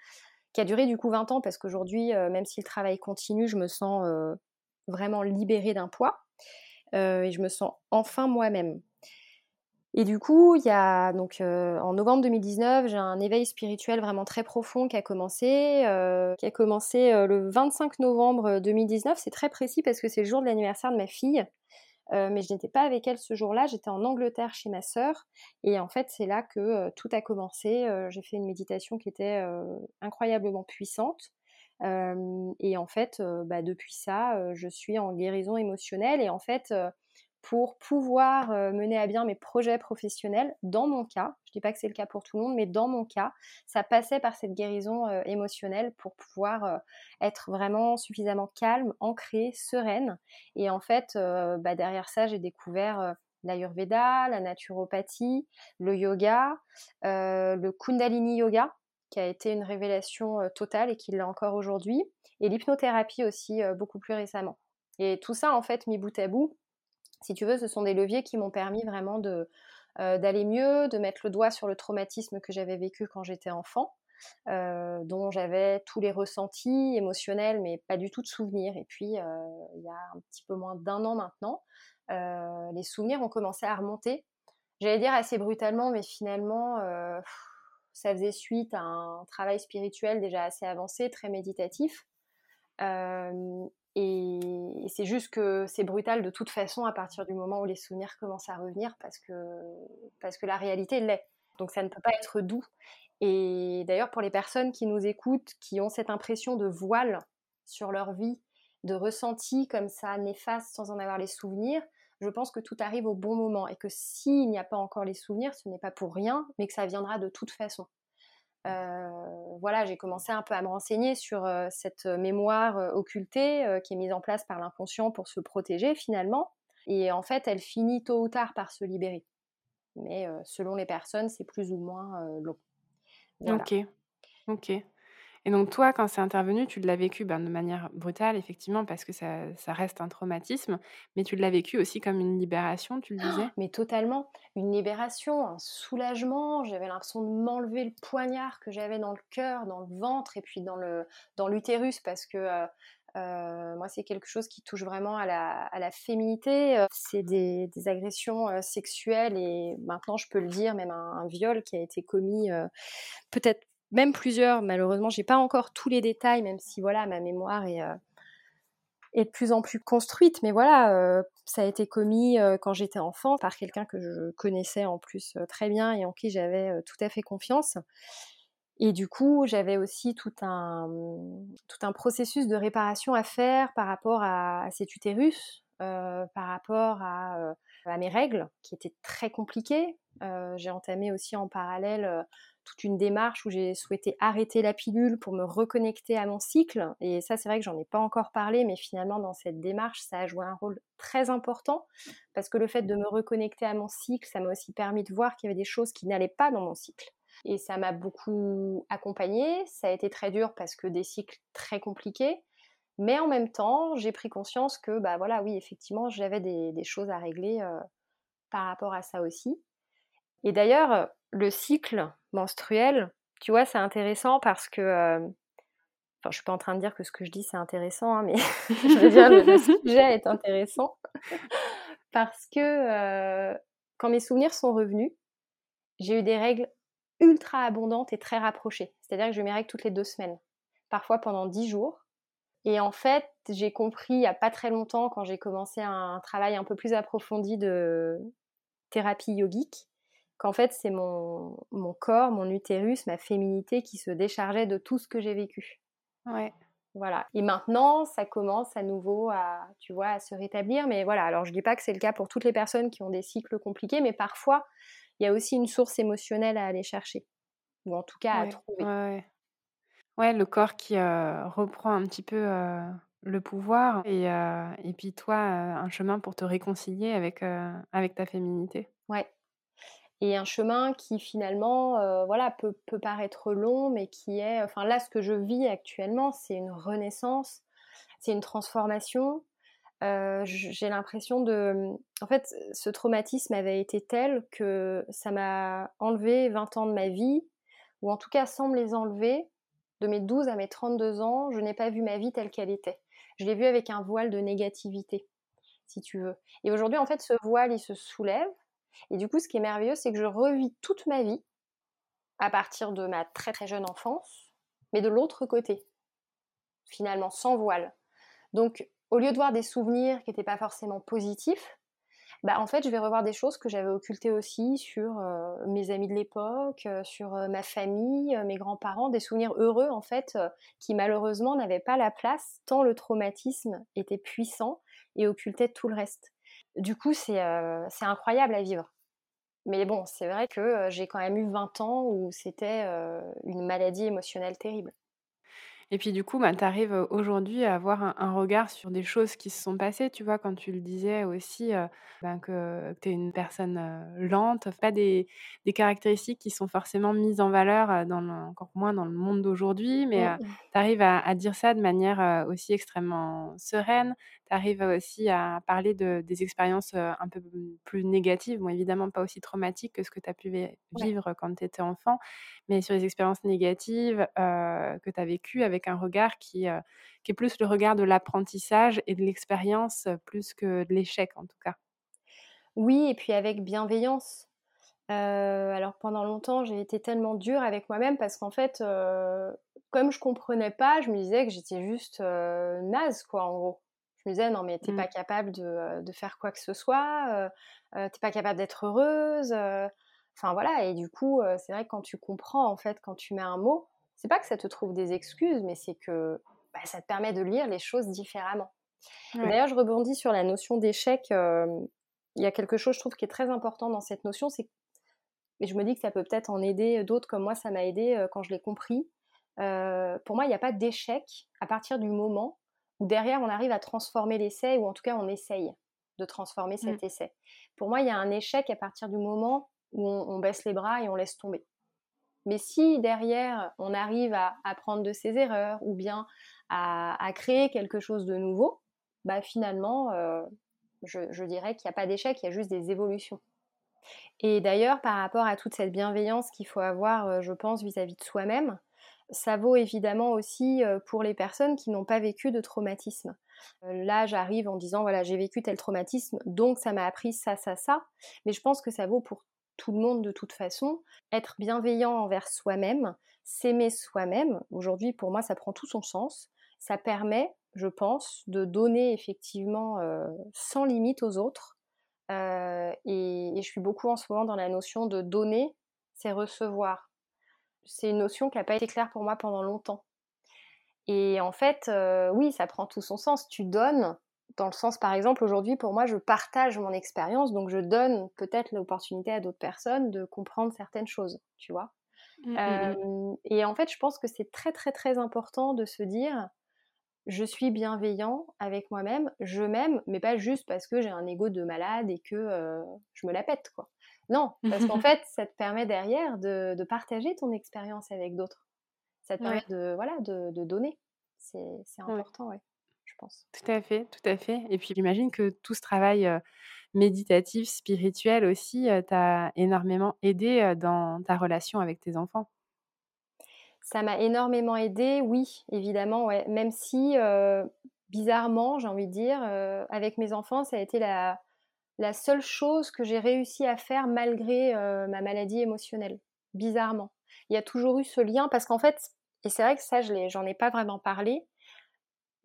qui a duré du coup 20 ans parce qu'aujourd'hui, euh, même si le travail continue, je me sens euh, vraiment libérée d'un poids euh, et je me sens enfin moi-même. Et du coup, il y a donc euh, en novembre 2019, j'ai un éveil spirituel vraiment très profond qui a commencé, euh, qui a commencé euh, le 25 novembre 2019. C'est très précis parce que c'est le jour de l'anniversaire de ma fille. mais je n'étais pas avec elle ce jour-là, j'étais en Angleterre chez ma sœur. Et en fait, c'est là que tout a commencé. j'ai fait une méditation qui était incroyablement puissante. et en fait, bah, depuis ça, je suis en guérison émotionnelle. Et en fait, pour pouvoir mener à bien mes projets professionnels. Dans mon cas, je ne dis pas que c'est le cas pour tout le monde, mais dans mon cas, ça passait par cette guérison émotionnelle pour pouvoir être vraiment suffisamment calme, ancrée, sereine. Et en fait, bah, derrière ça, j'ai découvert l'ayurveda, la naturopathie, le yoga, le kundalini yoga, qui a été une révélation totale et qui l'est encore aujourd'hui, et l'hypnothérapie aussi beaucoup plus récemment. Et tout ça, en fait, mis bout à bout, si tu veux, ce sont des leviers qui m'ont permis vraiment de, euh, d'aller mieux, de mettre le doigt sur le traumatisme que j'avais vécu quand j'étais enfant, euh, dont j'avais tous les ressentis émotionnels, mais pas du tout de souvenirs. Et puis, euh, il y a un petit peu moins d'un an maintenant, les souvenirs ont commencé à remonter. J'allais dire assez brutalement, mais finalement, ça faisait suite à un travail spirituel déjà assez avancé, très méditatif. Et, c'est juste que c'est brutal de toute façon à partir du moment où les souvenirs commencent à revenir parce que, parce que la réalité l'est. Donc ça ne peut pas être doux. Et d'ailleurs, pour les personnes qui nous écoutent, qui ont cette impression de voile sur leur vie, de ressenti comme ça néfaste sans en avoir les souvenirs, je pense que tout arrive au bon moment et que s'il n'y a pas encore les souvenirs, ce n'est pas pour rien, mais que ça viendra de toute façon. Euh, voilà, j'ai commencé un peu à me renseigner sur euh, cette mémoire euh, occultée qui est mise en place par l'inconscient pour se protéger finalement. Et en fait, elle finit tôt ou tard par se libérer. Mais selon les personnes, c'est plus ou moins long. Ok, ok. Et donc toi, quand c'est intervenu, tu l'as vécu ben, de manière brutale, effectivement, parce que ça, reste un traumatisme, mais tu l'as vécu aussi comme une libération, tu le disais? Mais totalement, une libération, un soulagement. J'avais l'impression de m'enlever le poignard que j'avais dans le cœur, dans le ventre et puis dans l'utérus, parce que euh, euh, moi, c'est quelque chose qui touche vraiment à la, féminité. C'est des, agressions euh, sexuelles et maintenant, je peux le dire, même un, un viol qui a été commis peut-être même plusieurs. Malheureusement, j'ai pas encore tous les détails, même si voilà, ma mémoire est, euh, est de plus en plus construite. Mais voilà, euh, ça a été commis euh, quand j'étais enfant par quelqu'un que je connaissais en plus très bien et en qui j'avais tout à fait confiance. Et du coup, j'avais aussi tout un, tout un processus de réparation à faire par rapport à, cet utérus, par rapport à, à, mes règles, qui étaient très compliquées. j'ai entamé aussi en parallèle toute une démarche où j'ai souhaité arrêter la pilule pour me reconnecter à mon cycle. Et ça, c'est vrai que j'en ai pas encore parlé, mais finalement, dans cette démarche, ça a joué un rôle très important parce que le fait de me reconnecter à mon cycle, ça m'a aussi permis de voir qu'il y avait des choses qui n'allaient pas dans mon cycle. Et ça m'a beaucoup accompagnée. Ça a été très dur parce que des cycles très compliqués. Mais en même temps, j'ai pris conscience que, bah voilà, oui, effectivement, j'avais des, choses à régler euh, par rapport à ça aussi. Et d'ailleurs, le cycle menstruel, tu vois, c'est intéressant parce que. Euh, enfin, je suis pas en train de dire que ce que je dis c'est intéressant, hein, mais je veux dire, le, sujet est intéressant. parce que euh, quand mes souvenirs sont revenus, j'ai eu des règles ultra abondantes et très rapprochées. C'est-à-dire que je mes règles toutes les deux semaines, parfois pendant dix jours. Et en fait, j'ai compris il n'y a pas très longtemps, quand j'ai commencé un travail un peu plus approfondi de thérapie yogique, qu'en fait c'est mon, mon, corps, mon utérus, ma féminité qui se déchargeait de tout ce que j'ai vécu. Ouais. Voilà. Et maintenant, ça commence à nouveau à, tu vois, à se rétablir. Mais voilà, alors je dis pas que c'est le cas pour toutes les personnes qui ont des cycles compliqués, mais parfois, il y a aussi une source émotionnelle à aller chercher. Ou en tout cas à trouver. Ouais. ouais, le corps qui euh, reprend un petit peu euh, le pouvoir et, euh, et puis toi, un chemin pour te réconcilier avec, avec ta féminité. Ouais, et un chemin qui finalement euh, voilà peut, paraître long mais qui est enfin là ce que je vis actuellement c'est une renaissance c'est une transformation. Euh, j'ai l'impression de en fait ce traumatisme avait été tel que ça m'a enlevé 20 ans de ma vie ou en tout cas sans me les enlever de mes 12 à mes 32 ans je n'ai pas vu ma vie telle qu'elle était. Je l'ai vue avec un voile de négativité si tu veux. Et aujourd'hui en fait ce voile il se soulève et du coup, ce qui est merveilleux, c'est que je revis toute ma vie à partir de ma très très jeune enfance, mais de l'autre côté, finalement, sans voile. Donc, au lieu de voir des souvenirs qui n'étaient pas forcément positifs, bah, en fait, je vais revoir des choses que j'avais occultées aussi sur euh, mes amis de l'époque, euh, sur euh, ma famille, mes grands-parents, des souvenirs heureux en fait, qui malheureusement n'avaient pas la place tant le traumatisme était puissant et occultait tout le reste. Du coup, c'est incroyable à vivre. Mais bon, c'est vrai que j'ai quand même eu 20 ans où c'était une maladie émotionnelle terrible. Et puis du coup, bah, tu arrives aujourd'hui à avoir un, regard sur des choses qui se sont passées, tu vois, quand tu le disais aussi, ben, que, tu es une personne lente, pas des, des, caractéristiques qui sont forcément mises en valeur, dans encore moins dans le monde d'aujourd'hui, mais tu arrives à, à, dire ça de manière aussi extrêmement sereine, tu arrives aussi à parler de, des expériences un peu plus négatives, bon évidemment pas aussi traumatiques que ce que tu as pu vivre quand tu étais enfant, mais sur les expériences négatives que tu as vécues avec un regard qui, qui est plus le regard de l'apprentissage et de l'expérience plus que de l'échec en tout cas. Oui, et puis avec bienveillance. alors pendant longtemps, j'ai été tellement dure avec moi-même parce qu'en fait, comme je comprenais pas, je me disais que j'étais juste naze, quoi, en gros. Me non, mais t'es pas mmh. capable de, de, faire quoi que ce soit, euh, t'es pas capable d'être heureuse. Enfin voilà, et du coup, c'est vrai que quand tu comprends, en fait, quand tu mets un mot, c'est pas que ça te trouve des excuses, mais c'est que bah, ça te permet de lire les choses différemment. D'ailleurs, je rebondis sur la notion d'échec. Il y a quelque chose, je trouve, qui est très important dans cette notion, c'est et je me dis que ça peut peut-être en aider d'autres comme moi, ça m'a aidé quand je l'ai compris. pour moi, il n'y a pas d'échec à partir du moment où derrière on arrive à transformer l'essai, ou en tout cas on essaye de transformer mmh. cet essai. Pour moi, il y a un échec à partir du moment où on, baisse les bras et on laisse tomber. Mais si derrière on arrive à apprendre de ses erreurs ou bien à, créer quelque chose de nouveau, bah finalement, je, dirais qu'il n'y a pas d'échec, il y a juste des évolutions. Et d'ailleurs, par rapport à toute cette bienveillance qu'il faut avoir, je pense, vis-à-vis de soi-même, ça vaut évidemment aussi pour les personnes qui n'ont pas vécu de traumatisme. Là, j'arrive en disant, voilà, j'ai vécu tel traumatisme, donc ça m'a appris ça, ça, ça. Mais je pense que ça vaut pour tout le monde de toute façon. Être bienveillant envers soi-même, s'aimer soi-même, aujourd'hui, pour moi, ça prend tout son sens. Ça permet, je pense, de donner effectivement sans limite aux autres. et, je suis beaucoup en ce moment dans la notion de donner, c'est recevoir c'est une notion qui n'a pas été claire pour moi pendant longtemps. Et en fait, euh, oui, ça prend tout son sens. Tu donnes, dans le sens, par exemple, aujourd'hui, pour moi, je partage mon expérience, donc je donne peut-être l'opportunité à d'autres personnes de comprendre certaines choses, tu vois. Mmh, mmh, mmh. et en fait, je pense que c'est très, très, très important de se dire, je suis bienveillant avec moi-même, je m'aime, mais pas juste parce que j'ai un ego de malade et que euh, je me la pète, quoi. Non, parce qu'en fait, ça te permet derrière de, partager ton expérience avec d'autres. Ça te permet de, voilà, de, donner. C'est important, ouais. je pense. Tout à fait, tout à fait. Et puis j'imagine que tout ce travail méditatif, spirituel aussi, t'a énormément aidé dans ta relation avec tes enfants. Ça m'a énormément aidé, oui, évidemment. Même si, bizarrement, j'ai envie de dire, avec mes enfants, ça a été la, la seule chose que j'ai réussi à faire malgré euh, ma maladie émotionnelle, bizarrement. Il y a toujours eu ce lien parce qu'en fait, et c'est vrai que ça, je j'en ai pas vraiment parlé,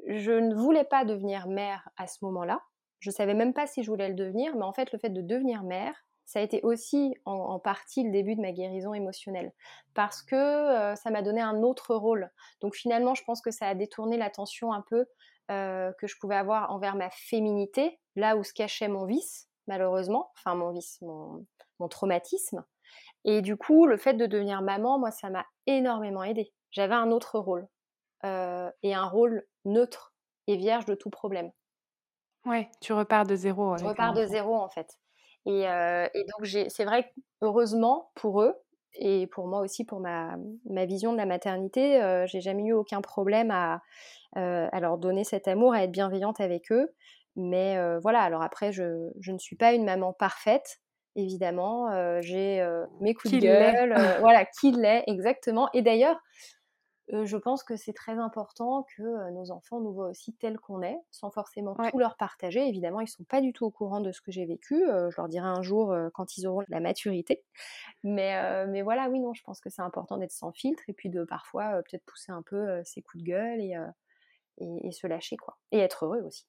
je ne voulais pas devenir mère à ce moment-là. Je savais même pas si je voulais le devenir, mais en fait, le fait de devenir mère, ça a été aussi en, partie le début de ma guérison émotionnelle parce que euh, ça m'a donné un autre rôle. Donc finalement, je pense que ça a détourné l'attention un peu euh, que je pouvais avoir envers ma féminité, là où se cachait mon vice, malheureusement, enfin mon vice, mon, traumatisme. Et du coup, le fait de devenir maman, moi, ça m'a énormément aidé. J'avais un autre rôle, euh, et un rôle neutre et vierge de tout problème. Ouais, tu repars de zéro. Je repars de zéro, en fait. Et, euh, et donc, c'est vrai que, heureusement pour eux, et pour moi aussi, pour ma, ma vision de la maternité, euh, j'ai jamais eu aucun problème à, euh, à leur donner cet amour, à être bienveillante avec eux. Mais voilà, alors après, je, je, ne suis pas une maman parfaite, évidemment. J'ai mes coups de gueule. voilà, qui l'est, exactement. Et d'ailleurs, je pense que c'est très important que nos enfants nous voient aussi tels qu'on est, sans forcément tout leur partager. Évidemment, ils ne sont pas du tout au courant de ce que j'ai vécu. je leur dirai un jour quand ils auront la maturité. Mais, mais voilà, oui, non, je pense que c'est important d'être sans filtre et puis de parfois peut-être pousser un peu ses coups de gueule et, et, se lâcher, quoi. Et être heureux aussi.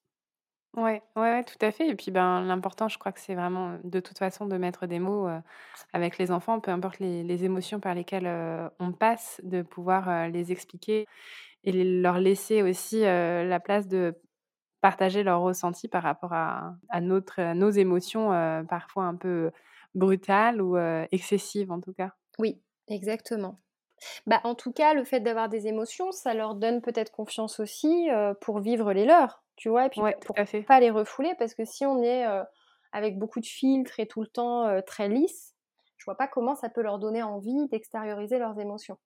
Ouais, ouais, tout à fait. Et puis, ben, l'important, je crois que c'est vraiment, de toute façon, de mettre des mots avec les enfants, peu importe les, émotions par lesquelles on passe, de pouvoir les expliquer et leur laisser aussi la place de partager leurs ressentis par rapport à, à, notre, nos émotions, parfois un peu brutales ou excessives en tout cas. Oui, exactement. Bah, en tout cas, le fait d'avoir des émotions, ça leur donne peut-être confiance aussi pour vivre les leurs, tu vois, et puis pour pas les refouler, parce que si on est avec beaucoup de filtres et tout le temps très lisse, je vois pas comment ça peut leur donner envie d'extérioriser leurs émotions.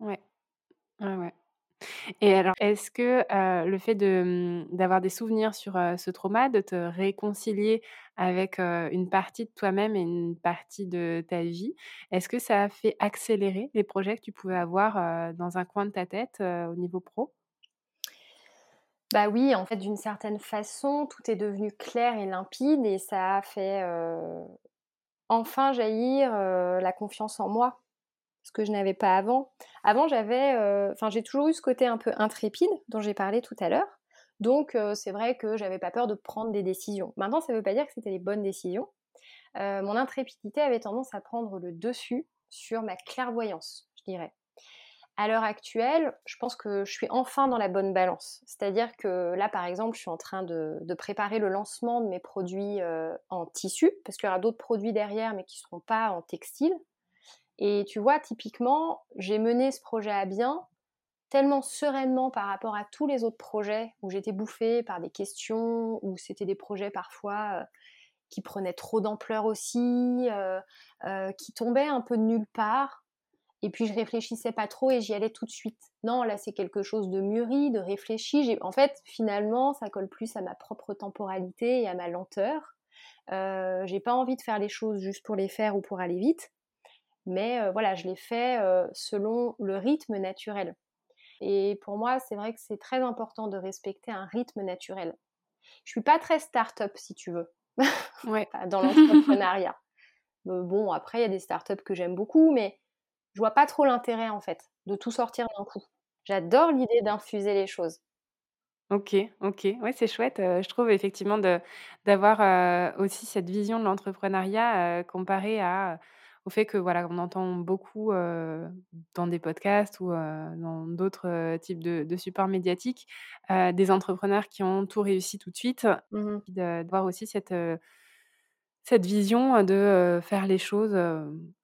Ouais, ouais, ouais. Et alors, est-ce que le fait de, mmh, d'avoir des souvenirs sur ce trauma, de te réconcilier avec une partie de toi-même et une partie de ta vie, est-ce que ça a fait accélérer les projets que tu pouvais avoir dans un coin de ta tête au niveau pro? Bah oui, en fait, d'une certaine façon, tout est devenu clair et limpide et ça a fait enfin jaillir la confiance en moi ce que je n'avais pas avant. Avant, j'avais, euh, enfin, j'ai toujours eu ce côté un peu intrépide dont j'ai parlé tout à l'heure. Donc, euh, c'est vrai que j'avais pas peur de prendre des décisions. Maintenant, ça ne veut pas dire que c'était les bonnes décisions. mon intrépidité avait tendance à prendre le dessus sur ma clairvoyance, je dirais. À l'heure actuelle, je pense que je suis enfin dans la bonne balance. C'est-à-dire que là, par exemple, je suis en train de, préparer le lancement de mes produits en tissu, parce qu'il y aura d'autres produits derrière, mais qui ne seront pas en textile. Et tu vois, typiquement, j'ai mené ce projet à bien tellement sereinement par rapport à tous les autres projets où j'étais bouffée par des questions, où c'était des projets parfois euh, qui prenaient trop d'ampleur aussi, euh, euh, qui tombaient un peu de nulle part. Et puis je réfléchissais pas trop et j'y allais tout de suite. Non, là c'est quelque chose de mûri, de réfléchi. En fait, finalement, ça colle plus à ma propre temporalité et à ma lenteur. j'ai pas envie de faire les choses juste pour les faire ou pour aller vite. Mais voilà, je les fais selon le rythme naturel. Et pour moi, c'est vrai que c'est très important de respecter un rythme naturel. Je suis pas très start-up, si tu veux, dans l'entrepreneuriat. bon, après, il y a des start-up que j'aime beaucoup, mais je vois pas trop l'intérêt, en fait, de tout sortir d'un coup. J'adore l'idée d'infuser les choses. Ok, ok, ouais, c'est chouette. je trouve effectivement d'avoir aussi cette vision de l'entrepreneuriat comparée à au fait que voilà, on entend beaucoup dans des podcasts ou dans d'autres types de, supports médiatiques des entrepreneurs qui ont tout réussi tout de suite, mmh de, voir aussi cette cette vision de faire les choses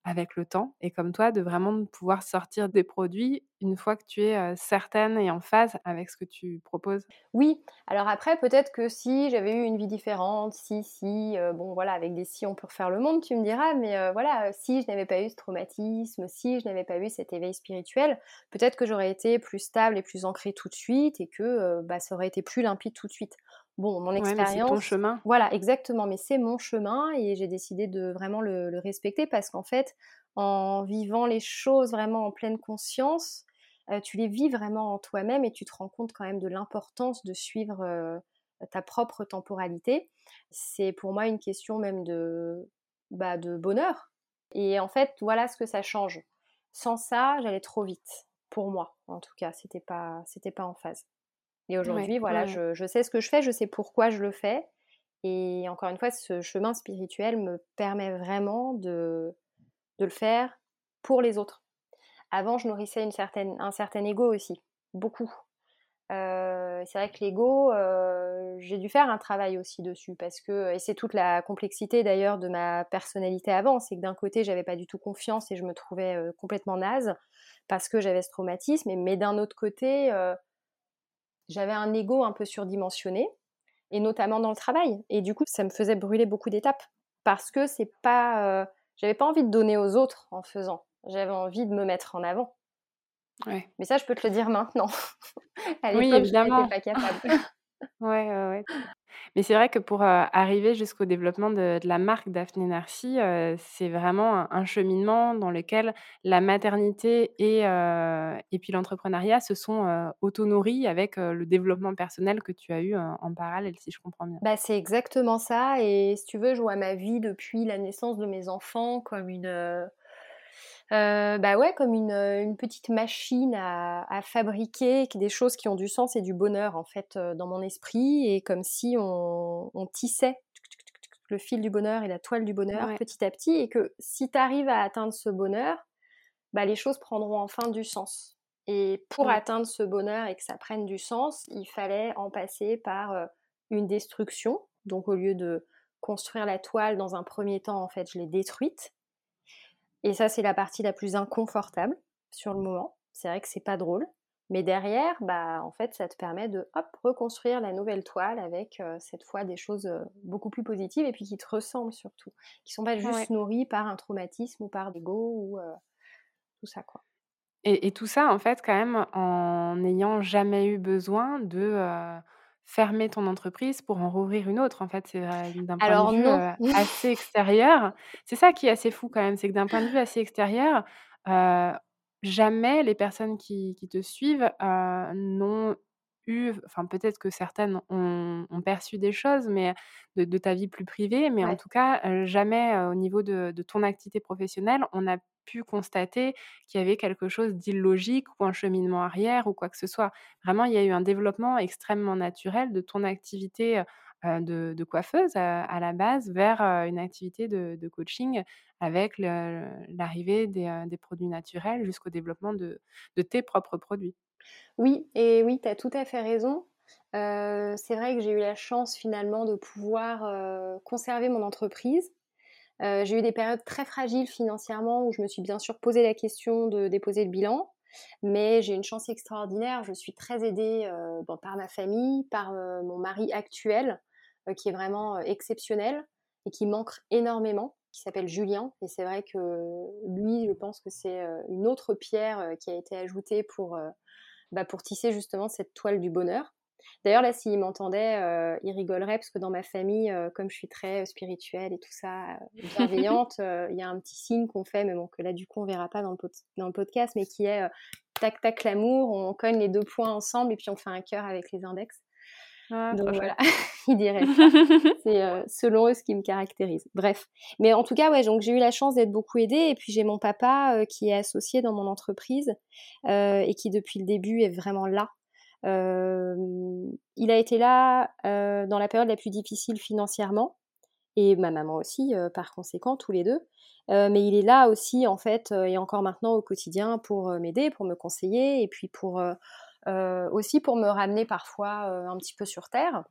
avec le temps et comme toi, de vraiment pouvoir sortir des produits une fois que tu es certaine et en phase avec ce que tu proposes? Oui, alors après, peut-être que si j'avais eu une vie différente, si, si, bon voilà, avec des si on peut refaire le monde, tu me diras, mais voilà, si je n'avais pas eu ce traumatisme, si je n'avais pas eu cet éveil spirituel, peut-être que j'aurais été plus stable et plus ancrée tout de suite et que bah, ça aurait été plus limpide tout de suite. Bon, mon expérience. c'est ton chemin. Voilà, exactement. Mais c'est mon chemin et j'ai décidé de vraiment le, respecter parce qu'en fait, en vivant les choses vraiment en pleine conscience, euh, tu les vis vraiment en toi-même et tu te rends compte quand même de l'importance de suivre euh, ta propre temporalité. C'est pour moi une question même de, bah, de bonheur. Et en fait, voilà ce que ça change. Sans ça, j'allais trop vite. Pour moi, en tout cas, c'était pas, c'était pas en phase. Et aujourd'hui, voilà, Je, sais ce que je fais, je sais pourquoi je le fais. Et encore une fois, ce chemin spirituel me permet vraiment de, de le faire pour les autres. Avant, je nourrissais une certaine, un certain ego aussi, beaucoup. Euh, c'est vrai que l'ego, euh, j'ai dû faire un travail aussi dessus parce que, et c'est toute la complexité d'ailleurs de ma personnalité avant, c'est que d'un côté, j'avais pas du tout confiance et je me trouvais euh, complètement naze parce que j'avais ce traumatisme, mais d'un autre côté, j'avais un ego un peu surdimensionné, et notamment dans le travail. Et du coup, ça me faisait brûler beaucoup d'étapes parce que c'est pas, euh, j'avais pas envie de donner aux autres en faisant. J'avais envie de me mettre en avant. Ouais. Mais ça, je peux te le dire maintenant. à oui, évidemment. pas capable. ouais, ouais, ouais. Mais c'est vrai que pour arriver jusqu'au développement de, la marque Daphné Narcy, c'est vraiment un, cheminement dans lequel la maternité et, et puis l'entrepreneuriat se sont auto-nourris avec le développement personnel que tu as eu en parallèle, si je comprends bien. Bah, c'est exactement ça. Et si tu veux, je vois ma vie depuis la naissance de mes enfants comme une euh, bah ouais, comme une, une petite machine à, à, fabriquer des choses qui ont du sens et du bonheur en fait euh, dans mon esprit et comme si on, on tissait le fil du bonheur et la toile du bonheur petit à petit et que si tu arrives à atteindre ce bonheur, bah les choses prendront enfin du sens. Et pour atteindre ce bonheur et que ça prenne du sens, il fallait en passer par euh, une destruction. Donc au lieu de construire la toile dans un premier temps, en fait, je l'ai détruite et ça, c'est la partie la plus inconfortable sur le moment. C'est vrai que c'est pas drôle. Mais derrière, bah, en fait, ça te permet de hop, reconstruire la nouvelle toile avec euh, cette fois des choses euh, beaucoup plus positives et puis qui te ressemblent surtout. Qui sont pas juste nourries par un traumatisme ou par l'ego ou euh, tout ça, quoi. Et, et, tout ça, en fait, quand même, en n'ayant jamais eu besoin de fermer ton entreprise pour en rouvrir une autre. En fait, c'est d'un point de vue assez extérieur. C'est ça qui est assez fou quand même, c'est que d'un point de vue assez extérieur, jamais les personnes qui, qui te suivent n'ont eu, enfin peut-être que certaines ont, perçu des choses, mais de, ta vie plus privée, mais en tout cas, jamais au niveau de, de, ton activité professionnelle, on a pu constater qu'il y avait quelque chose d'illogique ou un cheminement arrière ou quoi que ce soit. Vraiment, il y a eu un développement extrêmement naturel de ton activité de, coiffeuse à, la base vers une activité de, coaching avec l'arrivée des, produits naturels jusqu'au développement de, tes propres produits. Oui, et oui, tu as tout à fait raison. c'est vrai que j'ai eu la chance finalement de pouvoir conserver mon entreprise. J'ai eu des périodes très fragiles financièrement où je me suis bien sûr posé la question de déposer le bilan. Mais j'ai une chance extraordinaire. Je suis très aidée par ma famille, par mon mari actuel, qui est vraiment exceptionnel et qui manque énormément, qui s'appelle Julien. Et c'est vrai que lui, je pense que c'est une autre pierre qui a été ajoutée pour, bah, pour tisser justement cette toile du bonheur. D'ailleurs, là, s'il m'entendait, euh, il rigolerait parce que dans ma famille, euh, comme je suis très euh, spirituelle et tout ça, bienveillante, il y a un petit signe qu'on fait, mais bon, que là, du coup, on verra pas dans le, dans le podcast, mais qui est tac, tac, l'amour, on cogne les deux points ensemble et puis on fait un cœur avec les index. Ah, Donc voilà, il dirait C'est selon eux ce qui me caractérise. Bref. Mais en tout cas, ouais, donc j'ai eu la chance d'être beaucoup aidée. Et puis j'ai mon papa qui est associé dans mon entreprise et qui depuis le début est vraiment là il a été là dans la période la plus difficile financièrement, et ma maman aussi, par conséquent, tous les deux. mais il est là aussi, en fait, et encore maintenant au quotidien pour m'aider, pour me conseiller, et puis pour aussi pour me ramener parfois un petit peu sur terre.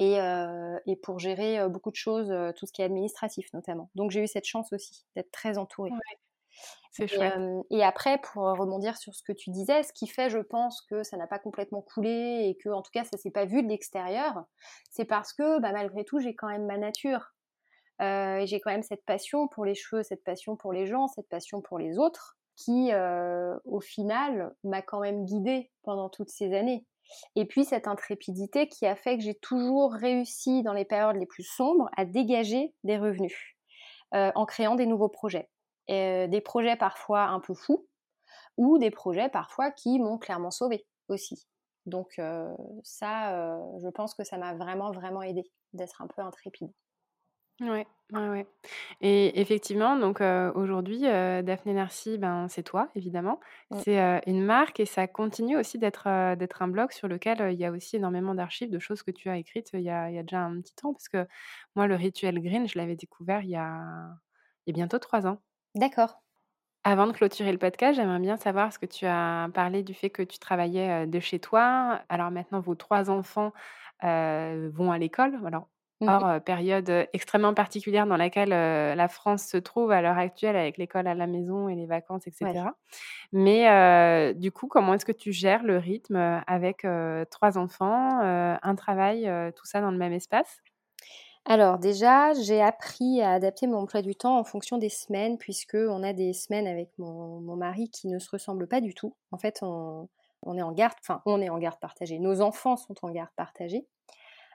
Et, et pour gérer beaucoup de choses, tout ce qui est administratif notamment. Donc j'ai eu cette chance aussi d'être très entourée. Et, après, pour rebondir sur ce que tu disais, ce qui fait, je pense, que ça n'a pas complètement coulé et que, en tout cas, ça s'est pas vu de l'extérieur, c'est parce que, bah, malgré tout, j'ai quand même ma nature. et j'ai quand même cette passion pour les cheveux, cette passion pour les gens, cette passion pour les autres, qui, au final, m'a quand même guidée pendant toutes ces années. Et puis cette intrépidité qui a fait que j'ai toujours réussi dans les périodes les plus sombres à dégager des revenus en créant des nouveaux projets. Euh, des projets parfois un peu fous ou des projets parfois qui m'ont clairement sauvé aussi. Donc euh, ça, euh, je pense que ça m'a vraiment, vraiment aidé d'être un peu intrépide. Ouais, ouais, ouais. Et effectivement, donc aujourd'hui, Daphné Narcy, ben, c'est toi, évidemment. C'est une marque et ça continue aussi d'être d'être un blog sur lequel il y a aussi énormément d'archives, de choses que tu as écrites il y a, il y a déjà un petit temps. Parce que moi, le rituel green, je l'avais découvert il y a, il y a bientôt trois ans. D'accord. Avant de clôturer le podcast, j'aimerais bien savoir ce que tu as parlé du fait que tu travaillais de chez toi. Alors maintenant, vos trois enfants vont à l'école. Alors, mmh période extrêmement particulière dans laquelle la France se trouve à l'heure actuelle avec l'école à la maison et les vacances, etc. Mais du coup, comment est-ce que tu gères le rythme avec trois enfants, un travail, tout ça dans le même espace? Alors déjà, j'ai appris à adapter mon emploi du temps en fonction des semaines, puisque on a des semaines avec mon, mari qui ne se ressemblent pas du tout. En fait, on, est en garde, enfin, on est en garde partagée. Nos enfants sont en garde partagée.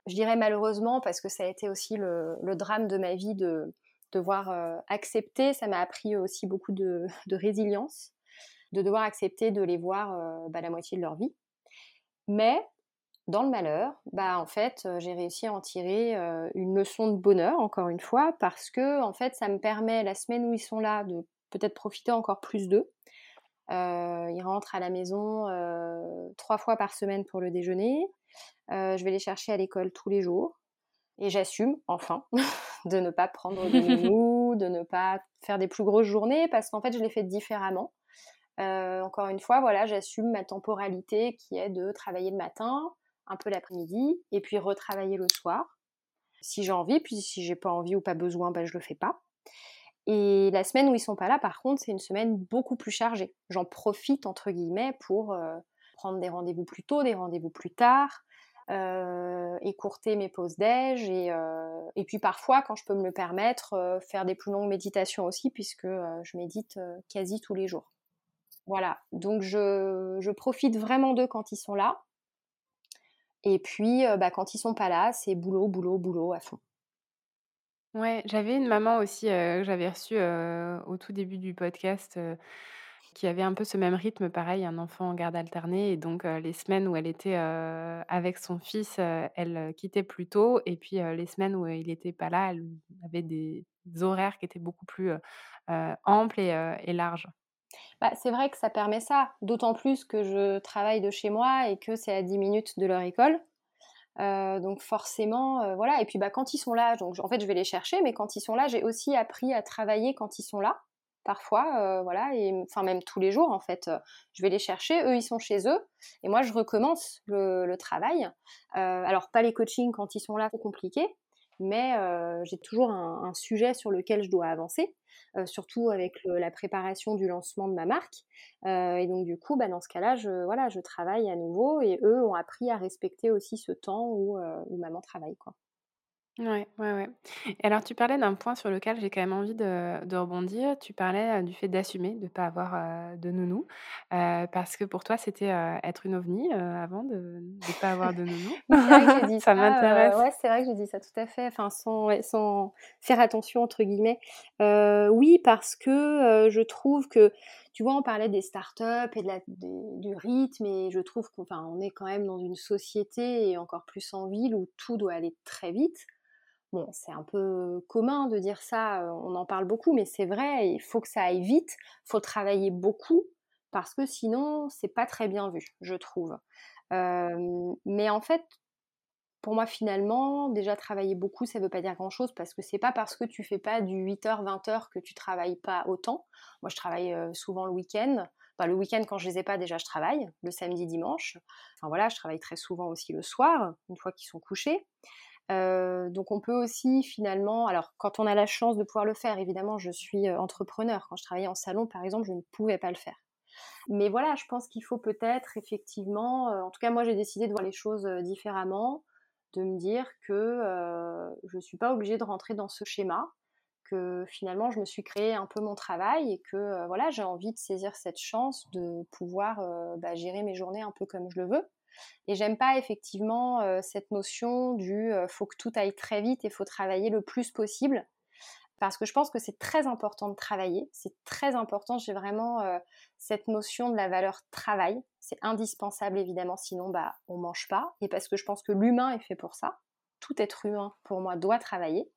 Je dirais malheureusement parce que ça a été aussi le, drame de ma vie de devoir euh, accepter. Ça m'a appris aussi beaucoup de, résilience, de devoir accepter de les voir euh, bah, la moitié de leur vie. Mais dans le malheur, bah en fait, j'ai réussi à en tirer une leçon de bonheur, encore une fois, parce que en fait, ça me permet la semaine où ils sont là de peut-être profiter encore plus d'eux. ils rentrent à la maison trois fois par semaine pour le déjeuner. je vais les chercher à l'école tous les jours. Et j'assume, enfin, de ne pas prendre de mou, de ne pas faire des plus grosses journées, parce qu'en fait, je les fais différemment. encore une fois, voilà, j'assume ma temporalité qui est de travailler le matin, un peu l'après-midi, et puis retravailler le soir. Si j'ai envie, puis si j'ai pas envie ou pas besoin, bah, je le fais pas. Et la semaine où ils sont pas là, par contre, c'est une semaine beaucoup plus chargée. J'en profite, entre guillemets, pour euh, prendre des rendez-vous plus tôt, des rendez-vous plus tard, euh, écourter mes pauses déj, et, euh, et puis parfois, quand je peux me le permettre, faire des plus longues méditations aussi, puisque je médite quasi tous les jours. Voilà, donc je, je profite vraiment d'eux quand ils sont là. Et puis, bah, quand ils sont pas là, c'est boulot, boulot, boulot à fond. Ouais, j'avais une maman aussi que j'avais reçue au tout début du podcast qui avait un peu ce même rythme, pareil, un enfant en garde alternée. Et donc, les semaines où elle était avec son fils, elle quittait plus tôt. Et puis, les semaines où il n'était pas là, elle avait des horaires qui étaient beaucoup plus amples et larges. Bah, c'est vrai que ça permet ça, d'autant plus que je travaille de chez moi et que c'est à 10 minutes de leur école. donc forcément, voilà. Et puis bah, quand ils sont là, donc en fait je vais les chercher, mais quand ils sont là, j'ai aussi appris à travailler quand ils sont là parfois, voilà, et enfin même tous les jours en fait. je vais les chercher, eux ils sont chez eux, et moi je recommence le, travail. alors pas les coachings quand ils sont là, c'est compliqué, mais j'ai toujours un, sujet sur lequel je dois avancer, surtout avec la préparation du lancement de ma marque. et donc du coup, bah, dans ce cas-là, je, voilà, je travaille à nouveau, et eux ont appris à respecter aussi ce temps où, où maman travaille. Quoi. Ouais, ouais, ouais. Et alors tu parlais d'un point sur lequel j'ai quand même envie de de rebondir. Tu parlais, du fait d'assumer, de pas avoir, de nounou, parce que pour toi c'était, être une ovni, avant de ne pas avoir de nounou? c'est vrai que j'ai dit Ça m'intéresse. ouais, c'est vrai que j'ai dit ça, tout à fait, enfin sans sans «faire attention» entre guillemets. oui, parce que, je trouve que tu vois, on parlait des startups et de la du rythme et je trouve qu'enfin on est quand même dans une société et encore plus en ville où tout doit aller très vite. Bon, c'est un peu commun de dire ça, on en parle beaucoup, mais c'est vrai, il faut que ça aille vite, il faut travailler beaucoup, parce que sinon, c'est pas très bien vu, je trouve. mais en fait, pour moi, finalement, déjà travailler beaucoup, ça ne veut pas dire grand-chose, parce que c'est pas parce que tu fais pas du 8h, 20h que tu travailles pas autant. Moi, je travaille souvent le week-end. le week-end, quand je les ai pas, déjà, je travaille, le samedi, dimanche. Enfin voilà, je travaille très souvent aussi le soir, une fois qu'ils sont couchés donc on peut aussi finalement, alors quand on a la chance de pouvoir le faire, évidemment je suis entrepreneur. Quand je travaillais en salon par exemple, je ne pouvais pas le faire. Mais voilà, je pense qu'il faut peut-être effectivement, en tout cas moi j'ai décidé de voir les choses différemment, de me dire que je ne suis pas obligée de rentrer dans ce schéma, que finalement je me suis créé un peu mon travail et que voilà j'ai envie de saisir cette chance de pouvoir bah, gérer mes journées un peu comme je le veux. Et j'aime pas effectivement euh, cette notion du euh, faut que tout aille très vite et faut travailler le plus possible. Parce que je pense que c'est très important de travailler. C'est très important. J'ai vraiment euh, cette notion de la valeur travail. C'est indispensable évidemment, sinon bah on mange pas. Et parce que je pense que l'humain est fait pour ça. Tout être humain pour moi doit travailler.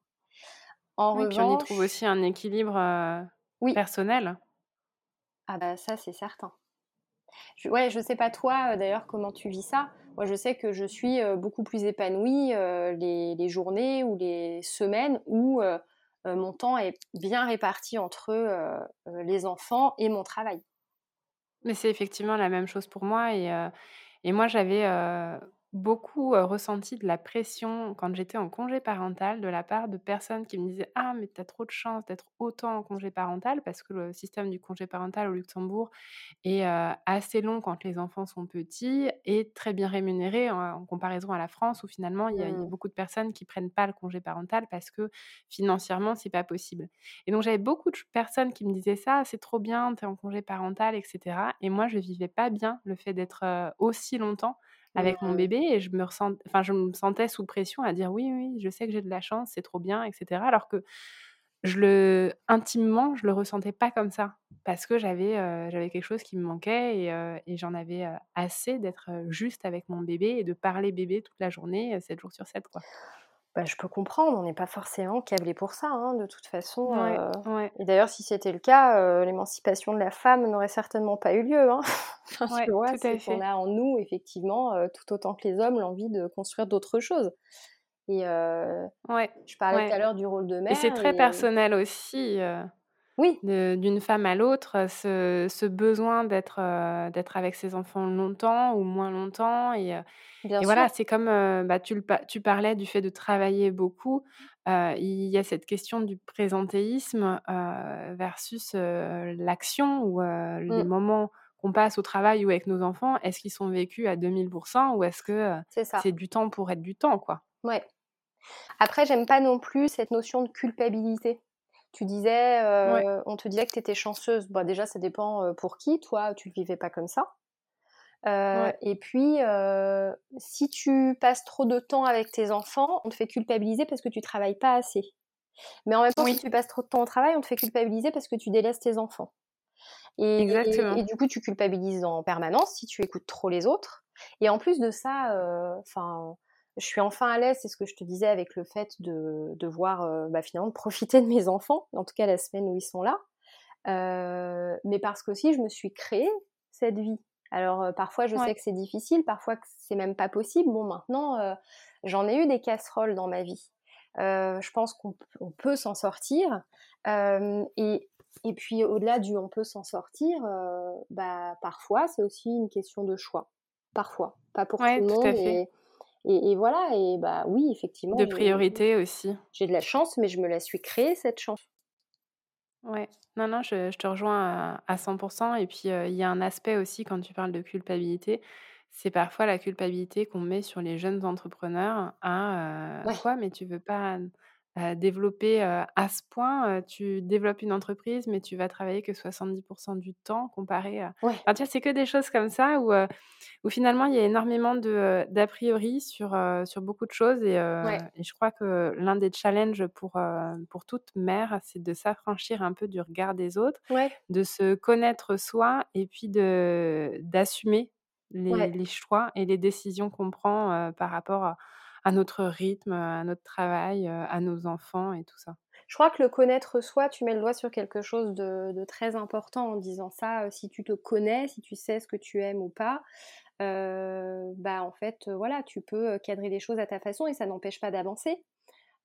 En revanche, on y trouve aussi un équilibre personnel. Ah bah ça c'est certain. Je, ouais, je sais pas toi euh, d'ailleurs comment tu vis ça. Moi, je sais que je suis euh, beaucoup plus épanouie euh, les, journées ou les semaines où mon temps est bien réparti entre les enfants et mon travail. Mais c'est effectivement la même chose pour moi. Et, et moi, j'avais beaucoup ressenti de la pression quand j'étais en congé parental de la part de personnes qui me disaient Ah, mais tu as trop de chance d'être autant en congé parental parce que le système du congé parental au Luxembourg est assez long quand les enfants sont petits et très bien rémunéré en, comparaison à la France où finalement il y, a, mmh. beaucoup de personnes qui prennent pas le congé parental parce que financièrement c'est pas possible. Et donc j'avais beaucoup de personnes qui me disaient ça, c'est trop bien, tu es en congé parental, etc. Et moi je vivais pas bien le fait d'être aussi longtemps avec mon bébé et je me, enfin, je me sentais sous pression à dire oui, oui, je sais que j'ai de la chance, c'est trop bien, etc. Alors que je le, intimement, je le ressentais pas comme ça parce que j'avais, j'avais quelque chose qui me manquait et, et j'en avais assez d'être juste avec mon bébé et de parler bébé toute la journée, 7 jours sur 7. Quoi. Bah, je peux comprendre, on n'est pas forcément câblé pour ça, hein, de toute façon. Euh. Et d'ailleurs, si c'était le cas, euh, l'émancipation de la femme n'aurait certainement pas eu lieu. Hein. Parce que, on a en nous, effectivement, euh, tout autant que les hommes, l'envie de construire d'autres choses. Et je parlais tout à l'heure du rôle de mère. Et c'est très personnel aussi. Oui. D'une femme à l'autre, ce, ce, besoin d'être d'être avec ses enfants longtemps ou moins longtemps. Et, et voilà, c'est comme bah, tu, tu parlais du fait de travailler beaucoup. il y a cette question du présentéisme versus l'action ou les mmh. moments qu'on passe au travail ou avec nos enfants. Est-ce qu'ils sont vécus à 2000% ou est-ce que c'est du temps pour être du temps quoi? Ouais. Après, j'aime pas non plus cette notion de culpabilité. Tu disais, euh, on te disait que tu étais chanceuse. Bah, déjà, ça dépend euh, pour qui. Toi, tu ne vivais pas comme ça. Euh, et puis, si tu passes trop de temps avec tes enfants, on te fait culpabiliser parce que tu travailles pas assez. Mais en même temps, si tu passes trop de temps au travail, on te fait culpabiliser parce que tu délaisses tes enfants. Et, Exactement. Et, du coup, tu culpabilises en permanence si tu écoutes trop les autres. Et en plus de ça, enfin je suis enfin à l'aise, c'est ce que je te disais avec le fait de, de voir euh, bah, finalement de profiter de mes enfants, en tout cas la semaine où ils sont là. Euh, mais parce qu'aussi je me suis créé cette vie. Alors parfois je sais que c'est difficile, parfois que c'est même pas possible. Bon maintenant j'en ai eu des casseroles dans ma vie. je pense qu'on peut s'en sortir. et, et puis au-delà du on peut s'en sortir, bah parfois c'est aussi une question de choix. Parfois, pas pour tout le monde. Et, et, voilà, et bah oui, effectivement. De priorité aussi. J'ai de la chance, mais je me la suis créée, cette chance. Ouais, non, non, je, te rejoins à, 100%. Et puis, il y a un aspect aussi, quand tu parles de culpabilité, c'est parfois la culpabilité qu'on met sur les jeunes entrepreneurs à quoi, mais tu veux pas développer à ce point. tu développes une entreprise, mais tu vas travailler que 70% du temps comparé à. Ouais. Enfin, tu vois, c'est que des choses comme ça où, où finalement il y a énormément d'a priori sur, sur beaucoup de choses. Et, et je crois que l'un des challenges pour, pour toute mère, c'est de s'affranchir un peu du regard des autres, de se connaître soi et puis de, d'assumer les, les choix et les décisions qu'on prend par rapport à à notre rythme, à notre travail, à nos enfants et tout ça. Je crois que le connaître soi, tu mets le doigt sur quelque chose de, très important en disant ça. Si tu te connais, si tu sais ce que tu aimes ou pas, bah en fait, voilà, tu peux cadrer des choses à ta façon et ça n'empêche pas d'avancer.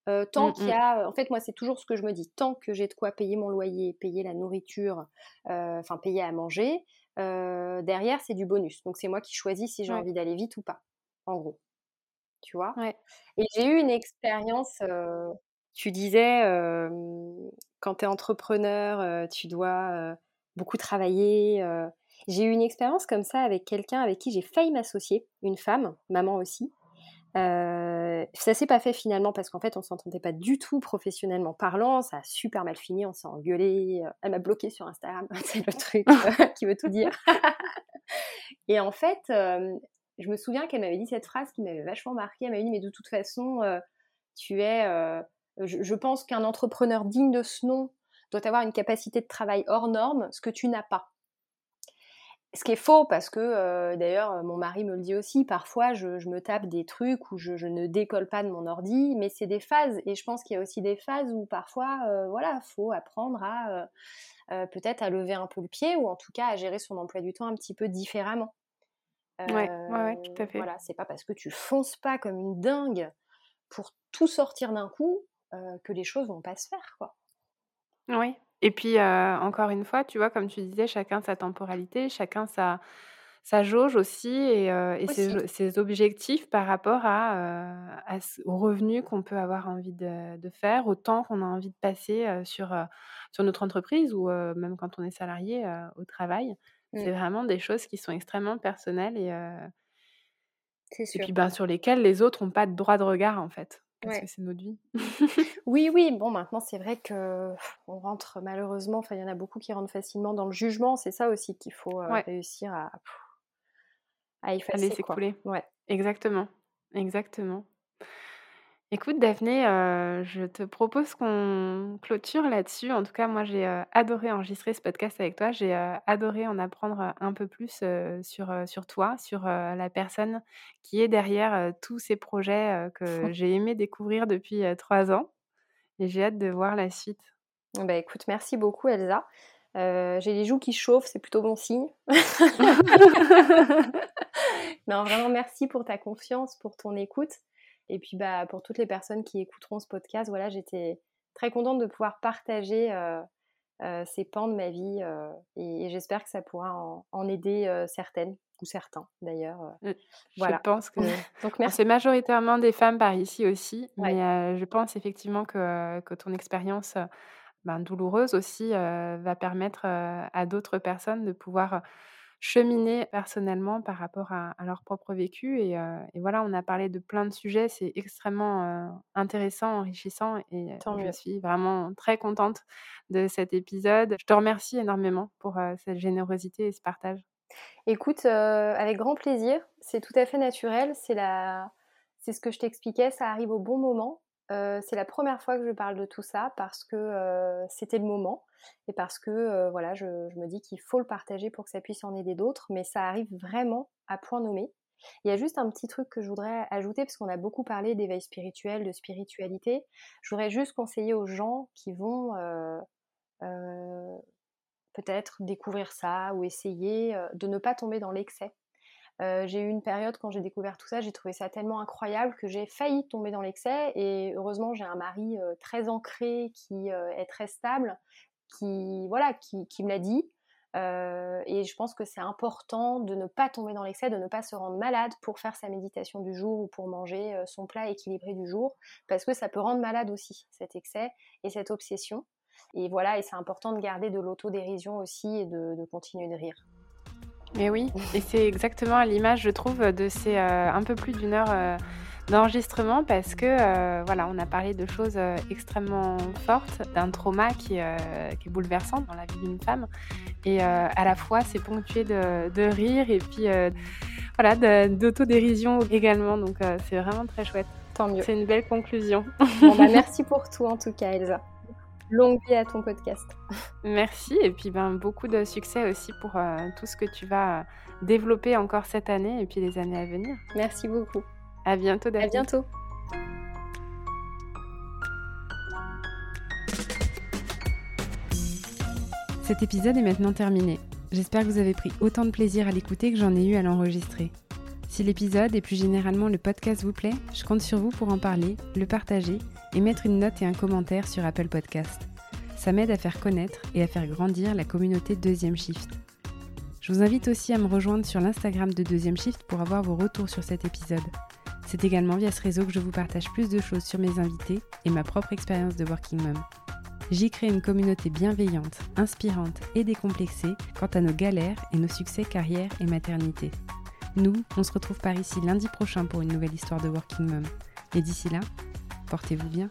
tant mmh, qu'il y mmh. a, en fait, moi, c'est toujours ce que je me dis. Tant que j'ai de quoi payer mon loyer, payer la nourriture, enfin payer à manger, derrière c'est du bonus. Donc c'est moi qui choisis si j'ai envie d'aller vite ou pas. En gros tu vois? Et j'ai eu une expérience, tu disais, quand tu es entrepreneur, tu dois beaucoup travailler. J'ai eu une expérience comme ça avec quelqu'un avec qui j'ai failli m'associer, une femme, maman aussi. ça s'est pas fait finalement parce qu'en fait on s'entendait pas du tout professionnellement parlant, ça a super mal fini, on s'est engueulé, elle m'a bloqué sur Instagram, c'est le truc qui veut tout dire. Et en fait, je me souviens qu'elle m'avait dit cette phrase qui m'avait vachement marqué. Elle m'avait dit, mais de toute façon, euh, tu es. Euh, je, pense qu'un entrepreneur digne de ce nom doit avoir une capacité de travail hors norme, ce que tu n'as pas. Ce qui est faux parce que, euh, d'ailleurs, mon mari me le dit aussi, parfois je, me tape des trucs où je, ne décolle pas de mon ordi, mais c'est des phases. Et je pense qu'il y a aussi des phases où parfois, voilà, faut apprendre à peut-être à lever un peu le pied ou en tout cas à gérer son emploi du temps un petit peu différemment. Ouais, ouais, tout à fait. Voilà, c'est pas parce que tu fonces pas comme une dingue pour tout sortir d'un coup que les choses vont pas se faire, quoi. Oui. Et puis, encore une fois, tu vois, comme tu disais, chacun sa temporalité, chacun sa, sa jauge aussi et, Ses, objectifs par rapport à, aux revenus qu'on peut avoir envie de, de faire, au temps qu'on a envie de passer sur, sur notre entreprise ou même quand on est salarié au travail. C'est mmh. vraiment des choses qui sont extrêmement personnelles et, et puis ben, sur lesquelles les autres n'ont pas de droit de regard en fait. Parce que c'est notre vie. oui, oui. Bon, maintenant, c'est vrai que on rentre malheureusement, enfin, il y en a beaucoup qui rentrent facilement dans le jugement. C'est ça aussi qu'il faut réussir à, à effacer. À laisser couler. Ouais. Exactement. Exactement. Écoute, Daphné, euh, je te propose qu'on clôture là-dessus. En tout cas, moi, j'ai euh, adoré enregistrer ce podcast avec toi. J'ai euh, adoré en apprendre un peu plus sur, sur toi, sur la personne qui est derrière tous ces projets que j'ai aimé découvrir depuis trois ans. Et j'ai hâte de voir la suite. Bah, écoute, merci beaucoup, Elsa. j'ai les joues qui chauffent, c'est plutôt bon signe. non, vraiment, merci pour ta confiance, pour ton écoute. Et puis bah, pour toutes les personnes qui écouteront ce podcast, voilà, j'étais très contente de pouvoir partager euh, euh, ces pans de ma vie euh, et, j'espère que ça pourra en, aider certaines ou certains d'ailleurs. voilà. Je pense que Donc, c'est majoritairement des femmes par ici aussi, mais je pense effectivement que, que ton expérience ben, douloureuse aussi va permettre à d'autres personnes de pouvoir cheminer personnellement par rapport à, leur propre vécu. Et, voilà, on a parlé de plein de sujets. C'est extrêmement intéressant, enrichissant. Et je suis vraiment très contente de cet épisode. Je te remercie énormément pour cette générosité et ce partage. Écoute, avec grand plaisir. C'est tout à fait naturel. C'est la... C'est ce que je t'expliquais. Ça arrive au bon moment. C'est la première fois que je parle de tout ça parce que c'était le moment et parce que euh, voilà, je, me dis qu'il faut le partager pour que ça puisse en aider d'autres, mais ça arrive vraiment à point nommé. Il y a juste un petit truc que je voudrais ajouter, parce qu'on a beaucoup parlé d'éveil spirituel, de spiritualité. Je voudrais juste conseiller aux gens qui vont, euh, euh, peut-être découvrir ça ou essayer de ne pas tomber dans l'excès. J'ai eu une période quand j'ai découvert tout ça, j'ai trouvé ça tellement incroyable que j'ai failli tomber dans l'excès et heureusement j'ai un mari très ancré qui est très stable, qui voilà, qui me l'a dit. et je pense que c'est important de ne pas tomber dans l'excès, de ne pas se rendre malade pour faire sa méditation du jour ou pour manger son plat équilibré du jour, parce que ça peut rendre malade aussi cet excès et cette obsession. Et voilà, et c'est important de garder de l'autodérision aussi et de, continuer de rire. Et oui, et c'est exactement à l'image, je trouve, de ces euh, un peu plus d'une heure euh, d'enregistrement parce que euh, voilà, on a parlé de choses extrêmement fortes, d'un trauma qui, qui, est bouleversant dans la vie d'une femme, et à la fois c'est ponctué de, de, rire et puis voilà, d'autodérision également, donc c'est vraiment très chouette. Tant mieux. C'est une belle conclusion. Bon, bah, merci pour tout en tout cas, Elsa longue vie à ton podcast. Merci et puis ben, beaucoup de succès aussi pour euh, tout ce que tu vas développer encore cette année et puis les années à venir. Merci beaucoup. À bientôt À bientôt. Cet épisode est maintenant terminé. J'espère que vous avez pris autant de plaisir à l'écouter que j'en ai eu à l'enregistrer. Si l'épisode et plus généralement le podcast vous plaît, je compte sur vous pour en parler, le partager et mettre une note et un commentaire sur Apple Podcast. Ça m'aide à faire connaître et à faire grandir la communauté Deuxième Shift. Je vous invite aussi à me rejoindre sur l'Instagram de Deuxième Shift pour avoir vos retours sur cet épisode. C'est également via ce réseau que je vous partage plus de choses sur mes invités et ma propre expérience de Working Mom. J'y crée une communauté bienveillante, inspirante et décomplexée quant à nos galères et nos succès carrière et maternité. Nous, on se retrouve par ici lundi prochain pour une nouvelle histoire de Working Mom. Et d'ici là, portez-vous bien.